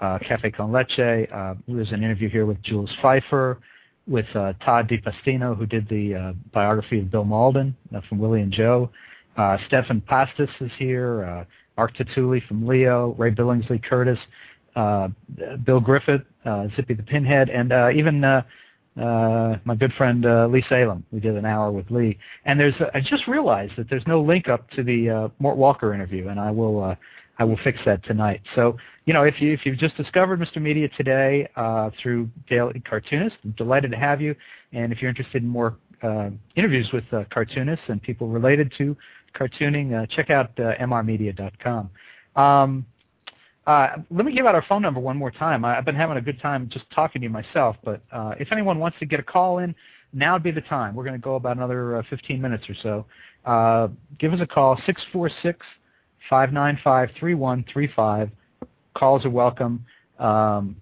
[SPEAKER 2] uh, Cafe con Leche. Uh, there's an interview here with Jules Feiffer, with uh, Todd DePastino, who did the uh, biography of Bill Mauldin uh, from Willie and Joe. Uh, Stephan Pastis is here. Uh, Mark Tatulli from Leo, Ray Billingsley Curtis, Bill Griffith, Zippy the Pinhead, and even my good friend Lee Salem. We did an hour with Lee, and there's I just realized that there's no link up to the Mort Walker interview, and I will I will fix that tonight. So you know if you if you've just discovered Mr. Media today uh, through Daily Cartoonist, I'm delighted to have you, and if you're interested in more uh, interviews with uh, cartoonists and people related to cartooning, uh, check out uh, mrmedia.com. Um, uh, let me give out our phone number one more time. I, have been having a good time just talking to you myself, but uh, if anyone wants to get a call in, now would be the time. We're going to go about another uh, 15 minutes or so. Uh, give us a call, 646-595-3135. Calls are welcome. Um,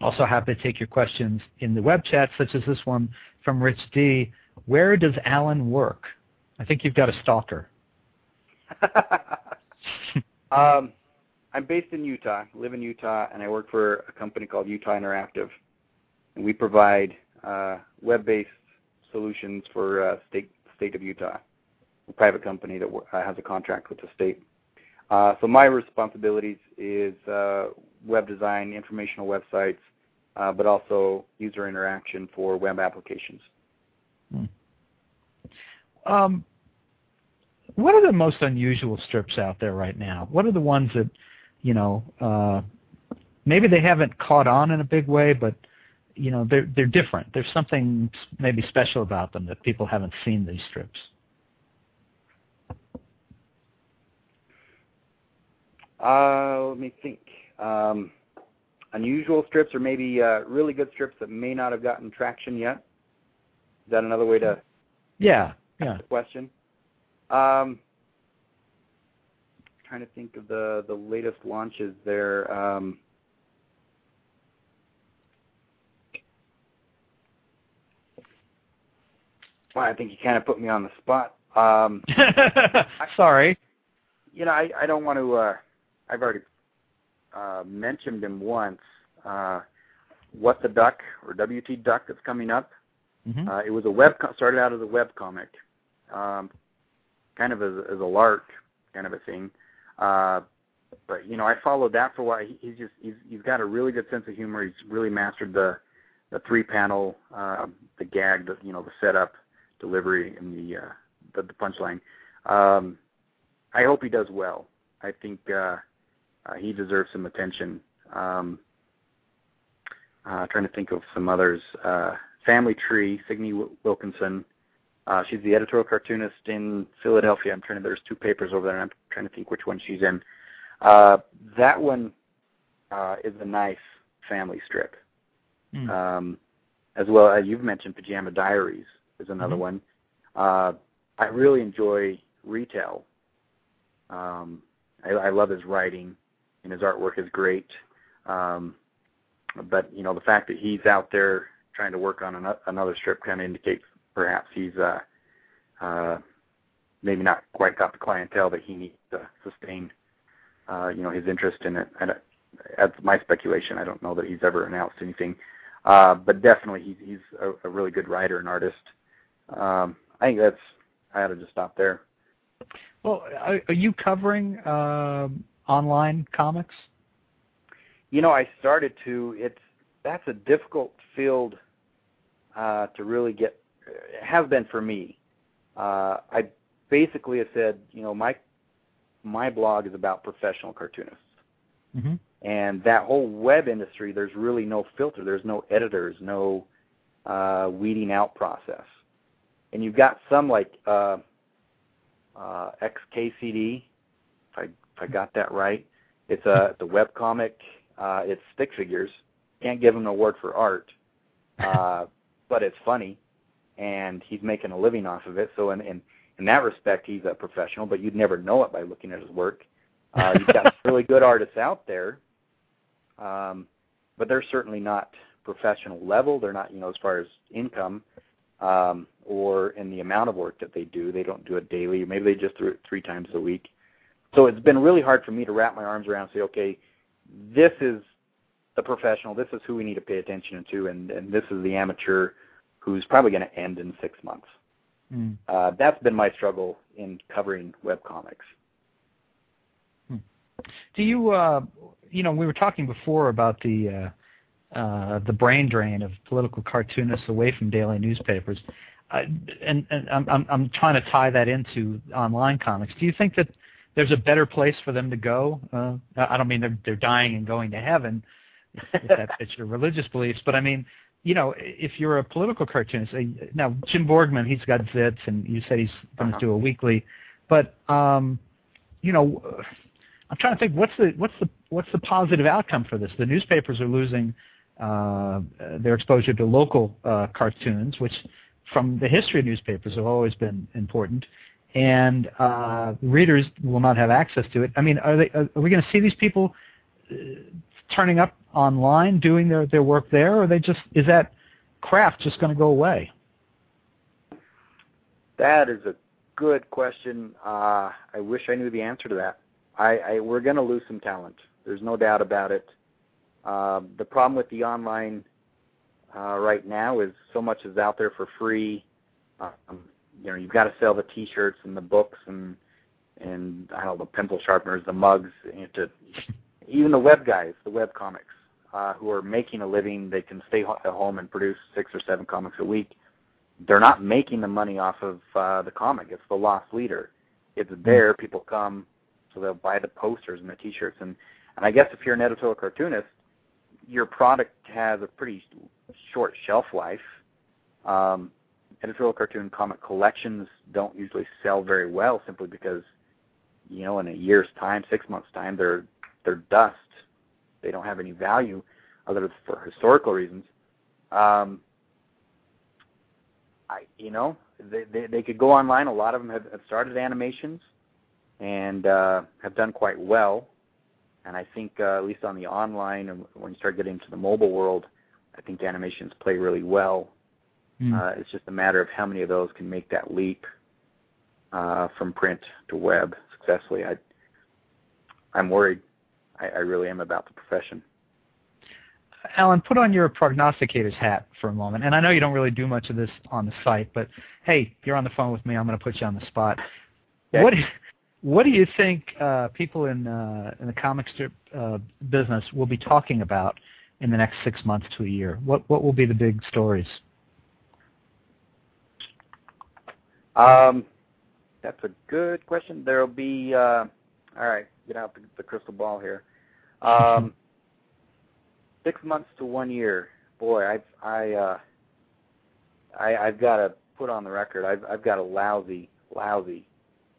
[SPEAKER 2] also happy to take your questions in the web chat, such as this one from Rich D. Where does Alan work? I think you've got a stalker.
[SPEAKER 3] um, I'm based in Utah, live in Utah, and I work for a company called Utah Interactive. And we provide uh, web-based solutions for uh, state state of Utah, a private company that uh, has a contract with the state. Uh, so my responsibilities is uh, web design, informational websites, uh, but also user interaction for web applications.
[SPEAKER 2] Hmm. Um, what are the most unusual strips out there right now? What are the ones that, you know, uh, maybe they haven't caught on in a big way, but you know they're they're different. There's something maybe special about them that people haven't seen these strips.
[SPEAKER 3] Uh, let me think. Um, unusual strips, or maybe uh, really good strips that may not have gotten traction yet. Is that another way to?
[SPEAKER 2] Yeah. Yeah.
[SPEAKER 3] The question. Um, trying to think of the the latest launches there. Um, well, I think you kind of put me on the spot. Um,
[SPEAKER 2] Sorry.
[SPEAKER 3] You know, I, I don't want to. Uh, I've already uh, mentioned him once. Uh, what the Duck or WT Duck that's coming up.
[SPEAKER 2] Mm-hmm.
[SPEAKER 3] Uh, it was a web started out as a web comic. Um, kind of as, as a lark kind of a thing. Uh, but you know, I followed that for a while. He, he's just he's he's got a really good sense of humor. He's really mastered the the three panel, uh, the gag, the you know, the setup, delivery, and the uh, the, the punchline. Um, I hope he does well. I think uh, uh, he deserves some attention. Um, uh, trying to think of some others. Uh, Family Tree, Signe Wilkinson. Uh, she's the editorial cartoonist in Philadelphia. I'm trying to. There's two papers over there, and I'm trying to think which one she's in. Uh, that one uh, is a nice family strip.
[SPEAKER 2] Mm.
[SPEAKER 3] Um, as well as you've mentioned, Pajama Diaries is another
[SPEAKER 2] mm-hmm.
[SPEAKER 3] one. Uh, I really enjoy Retail. Um, I, I love his writing, and his artwork is great. Um, but you know, the fact that he's out there trying to work on an, another strip kind of indicates perhaps he's uh, uh, maybe not quite got the clientele that he needs to sustain uh, you know, his interest in it. And that's my speculation. I don't know that he's ever announced anything, uh, but definitely he's he's a, a really good writer and artist. Um, I think that's. I had to just stop there.
[SPEAKER 2] Well, are, are you covering uh, online comics?
[SPEAKER 3] You know, I started to. It's that's a difficult field uh, to really get. It has been for me. Uh, I basically have said, you know, my my blog is about professional cartoonists.
[SPEAKER 2] Mm-hmm.
[SPEAKER 3] And that whole web industry, there's really no filter. There's no editors, no uh, weeding out process. And you've got some like uh, uh, XKCD, if I, I got that right. It's a the web comic. Uh, it's stick figures. Can't give him an award for art, uh, but it's funny, and he's making a living off of it. So in, in in that respect, he's a professional, but you'd never know it by looking at his work. Uh, you've got really good artists out there, um, but they're certainly not professional level. They're not, you know, as far as income um, or in the amount of work that they do. They don't do it daily. Maybe they just do it three times a week. So it's been really hard for me to wrap my arms around and say, okay, this is the professional. This is who we need to pay attention to, and, and this is the amateur who's probably going to end in six months.
[SPEAKER 2] Mm.
[SPEAKER 3] Uh, that's been my struggle in covering web comics.
[SPEAKER 2] Hmm. Do you, uh, you know, we were talking before about the uh, uh, the brain drain of political cartoonists away from daily newspapers, uh, and, and I'm, I'm I'm trying to tie that into online comics. Do you think that there's a better place for them to go? Uh, I don't mean they're they're dying and going to heaven, if that fits your religious beliefs, but I mean you know, if you're a political cartoonist, now Jim Borgman, he's got Zits, and you said he's going to uh-huh. do a weekly, but um, you know, I'm trying to think what's the what's the what's the positive outcome for this? The newspapers are losing uh, their exposure to local uh, cartoons, which from the history of newspapers have always been important, and uh, readers will not have access to it. I mean, are they are we going to see these people uh, turning up online doing their, their work there, or they just is that craft just going to go away?
[SPEAKER 3] That is a good question. Uh, I wish I knew the answer to that. I, I we're going to lose some talent. There's no doubt about it. Uh, the problem with the online uh, right now is so much is out there for free. Um, you know, you've got to sell the T-shirts and the books and and I don't know the pencil sharpeners, the mugs, you know, to even the web guys, the web comics uh, who are making a living. They can stay at home and produce six or seven comics a week. They're not making the money off of uh, the comic. It's the lost leader. It's hmm. there. People come, so they'll buy the posters and the T-shirts. And and I guess if you're an editorial cartoonist, your product has a pretty short shelf life. Um, editorial cartoon comic collections don't usually sell very well simply because you know in a year's time, six months time, they're they're dust they don't have any value other than for historical reasons. Um, I, you know, they, they, they could go online. A lot of them have, have started animations and uh, have done quite well. And I think, uh, at least on the online, and when you start getting into the mobile world, I think animations play really well. Mm. Uh, it's just a matter of how many of those can make that leap uh, from print to web successfully. I, I'm worried. I, I really am about the profession.
[SPEAKER 2] Alan, put on your prognosticator's hat for a moment. And I know you don't really do much of this on the site, but hey, you're on the phone with me. I'm going to put you on the spot. What what do you think uh, people in uh, in the comic strip uh, business will be talking about in the next six months to a year? What what will be the big stories?
[SPEAKER 3] Um, that's a good question. There'll be uh, all right. Get out the, the crystal ball here. Um, six months to one year. Boy, I've I uh, I I've got to put on the record. I've I've got a lousy lousy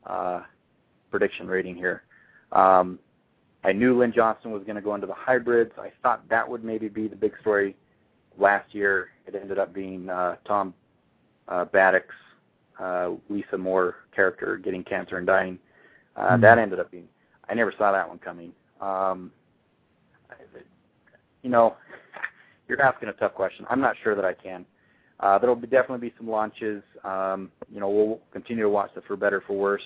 [SPEAKER 3] uh, prediction rating here. Um, I knew Lynn Johnston was going to go into the hybrids. I thought that would maybe be the big story last year. It ended up being uh, Tom uh, Batiuk's uh, Lisa Moore character getting cancer and dying. Uh, mm-hmm. That ended up being. I never saw that one coming. Um, you know, you're asking a tough question. I'm not sure that I can. Uh, there will be definitely be some launches. Um, you know, we'll continue to watch the For Better For Worse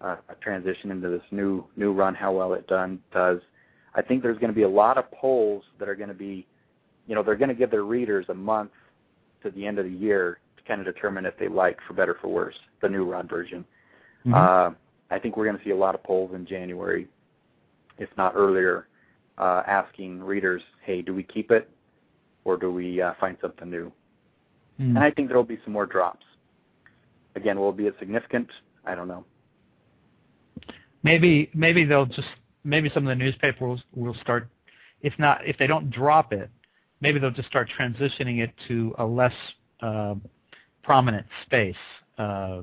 [SPEAKER 3] uh, transition into this new new run, how well it done does. I think there's going to be a lot of polls that are going to be, you know, they're going to give their readers a month to the end of the year to kind of determine if they like, for better for worse, the new run version. Mm-hmm. Uh, I think we're going to see a lot of polls in January, if not earlier, uh, asking readers, "Hey, do we keep it, or do we uh, find something new?" Mm. And I think there will be some more drops. Again, will it be as significant? I don't know.
[SPEAKER 2] Maybe maybe they'll just maybe some of the newspapers will start if not if they don't drop it, maybe they'll just start transitioning it to a less uh, prominent space. Uh,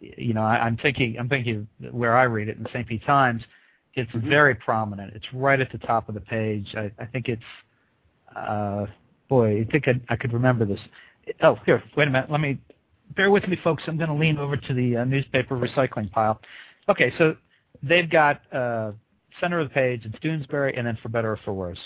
[SPEAKER 2] you know, I, am thinking I'm thinking where I read it in the St. Pete Times, it's mm-hmm. very prominent. It's right at the top of the page. I, I think it's uh, boy, I think I, I could remember this. Oh, here, wait a minute. Let me bear with me, folks. I'm going to lean over to the uh, newspaper recycling pile. Okay, so they've got uh, center of the page. It's Doonesbury, and then for better or for worse.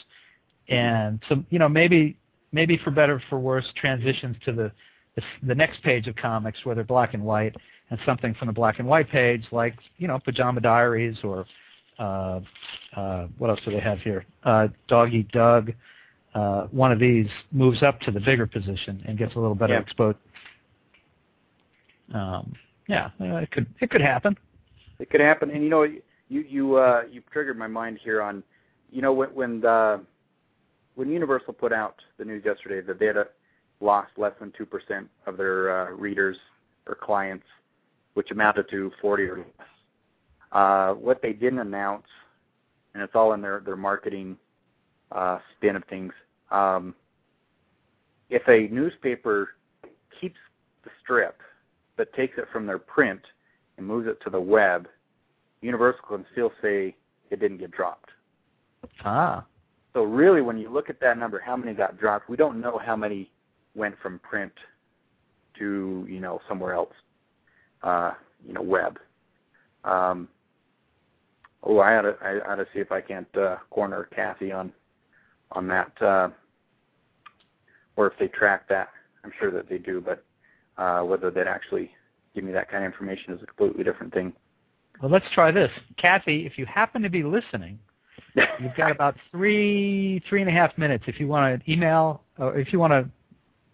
[SPEAKER 2] And so, you know, maybe maybe for better or for worse transitions to the the, the next page of comics where they're black and white, and something from the black and white page like you know Pajama Diaries or uh, uh, what else do they have here? Uh, Dog eat Doug. Uh, one of these moves up to the bigger position and gets a little better
[SPEAKER 3] yeah.
[SPEAKER 2] exposure. Um, yeah, it could it could happen.
[SPEAKER 3] It could happen, and you know, you you uh, you triggered my mind here on, you know, when when the when Universal put out the news yesterday that they had lost less than two percent of their uh, readers or clients, which amounted to forty or less. Uh, what they didn't announce, and it's all in their their marketing uh, spin of things. Um, if a newspaper keeps the strip but takes it from their print and moves it to the web, Universal can still say it didn't get dropped.
[SPEAKER 2] Ah.
[SPEAKER 3] So really, when you look at that number, how many got dropped? We don't know how many went from print to you know somewhere else, uh, you know, web. Um, oh, I ought to I ought to see if I can't uh, corner Kathy on on that, uh, or if they track that. I'm sure that they do, but uh, whether they'd actually give me that kind of information is a completely different thing.
[SPEAKER 2] Well, let's try this, Kathy. If you happen to be listening, you've got about three three and a half minutes. If you want to email, or if you want to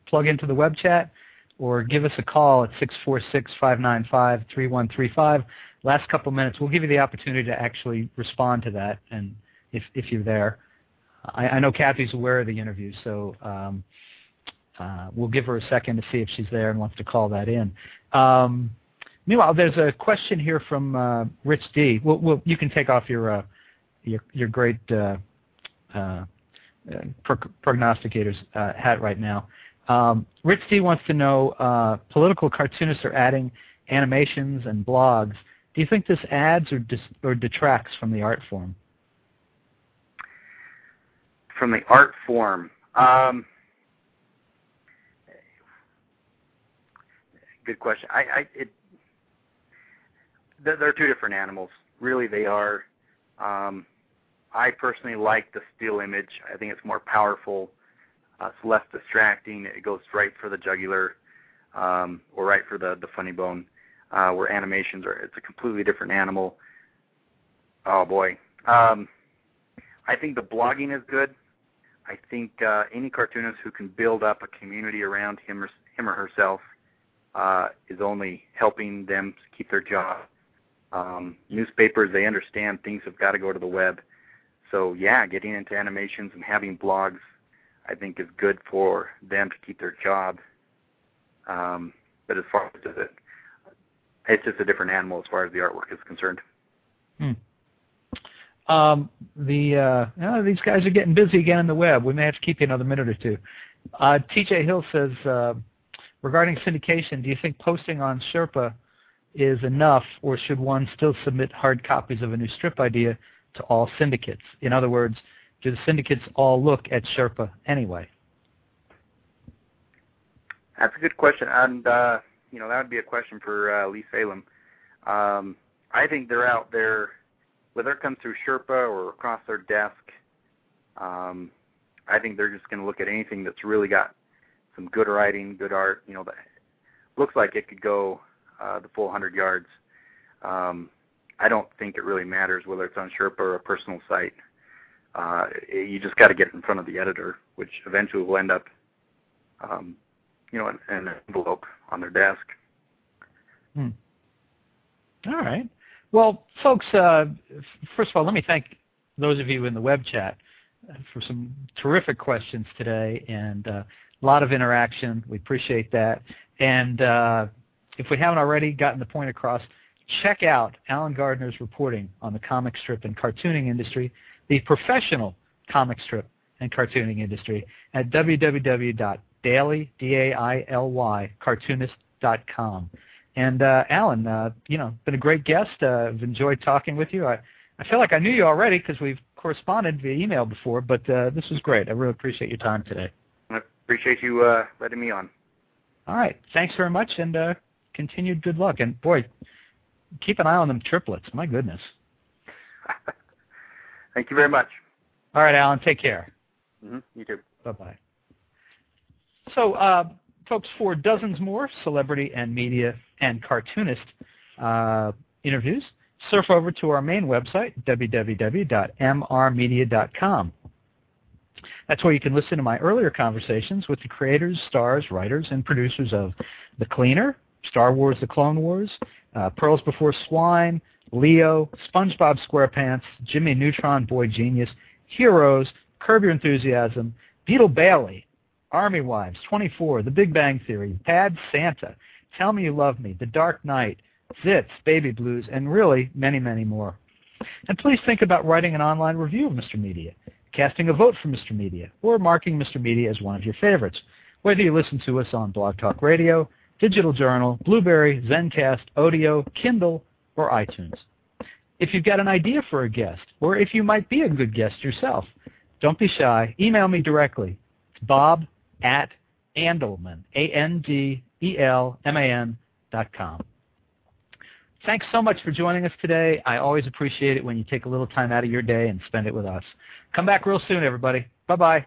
[SPEAKER 2] plug into the web chat, or give us a call at six four six five nine five three one three five. Last couple minutes, we'll give you the opportunity to actually respond to that, and if if you're there. I, I know Kathy's aware of the interview, so um, uh, we'll give her a second to see if she's there and wants to call that in. Um, meanwhile, there's a question here from uh, Rich D. Well, well, you can take off your uh, your, your great uh, uh, prognosticator's uh, hat right now. Um, Rich D wants to know: political cartoonists are adding animations and blogs. Do you think this adds or, dis- or detracts from the art form?
[SPEAKER 3] From the art form. Um, good question. I, I it, they're, they're two different animals. Really, they are. Um, I personally like the still image. I think it's more powerful. Uh, it's less distracting. It goes right for the jugular, um, or right for the the funny bone. Uh, where animations are, it's a completely different animal. Oh boy. Um, I think the blogging is good. I think uh, any cartoonist who can build up a community around him or him or herself uh, is only helping them keep their job. Um, newspapers, they understand things have got to go to the web. So yeah, getting into animations and having blogs, I think is good for them to keep their job. Um, but as far as it, it's just a different animal as far as the artwork is concerned.
[SPEAKER 2] Hmm. Um, the uh, oh, these guys are getting busy again on the web. We may have to keep you another minute or two. Uh, T.J. Hill says. Uh, Regarding syndication, do you think posting on Sherpa is enough, or should one still submit hard copies of a new strip idea to all syndicates? In other words, do the syndicates all look at Sherpa anyway?
[SPEAKER 3] That's a good question, and uh, you know that would be a question for uh, Lee Salem. Um, I think they're out there, whether it comes through Sherpa or across their desk. Um, I think they're just going to look at anything that's really got some good writing, good art. You know, that looks like it could go uh, the full 100 yards. Um, I don't think it really matters whether it's on Sherpa or a personal site. Uh, you just got to get in front of the editor, which eventually will end up, um, you know, in, in an envelope on their desk.
[SPEAKER 2] Hmm. All right. Well, folks, uh, first of all, let me thank those of you in the web chat for some terrific questions today and uh, a lot of interaction. We appreciate that. And uh, if we haven't already gotten the point across, check out Alan Gardner's reporting on the comic strip and cartooning industry, the professional comic strip and cartooning industry at www.daily, D-A-I-L-Y, cartoonist.com. And uh, Alan, uh, you know, been a great guest. Uh, I've enjoyed talking with you. I, I feel like I knew you already because we've corresponded via email before, but uh, this was great. I really appreciate your time today.
[SPEAKER 3] I appreciate you uh, letting me on.
[SPEAKER 2] All right. Thanks very much, and uh, continued good luck. And boy, keep an eye on them triplets. My goodness.
[SPEAKER 3] Thank you very much.
[SPEAKER 2] All right, Alan. Take care.
[SPEAKER 3] Mm-hmm. You too.
[SPEAKER 2] Bye bye. So, uh, folks, for dozens more celebrity and media and cartoonist uh, interviews, surf over to our main website, www.mrmedia.com. That's where you can listen to my earlier conversations with the creators, stars, writers, and producers of The Cleaner, Star Wars The Clone Wars, uh, Pearls Before Swine, Leo, SpongeBob SquarePants, Jimmy Neutron Boy Genius, Heroes, Curb Your Enthusiasm, Beetle Bailey, Army Wives, 24, The Big Bang Theory, Bad Santa, Tell Me You Love Me, The Dark Knight, Zits, Baby Blues, and really many, many more. And please think about writing an online review of Mr. Media, casting a vote for Mr. Media, or marking Mr. Media as one of your favorites, whether you listen to us on Blog Talk Radio, Digital Journal, Blueberry, Zencast, Odeo, Kindle, or iTunes. If you've got an idea for a guest, or if you might be a good guest yourself, don't be shy. Email me directly. It's bob at Andelman, A-N-D-E-L-M-A-N dot com. Thanks so much for joining us today. I always appreciate it when you take a little time out of your day and spend it with us. Come back real soon, everybody. Bye-bye.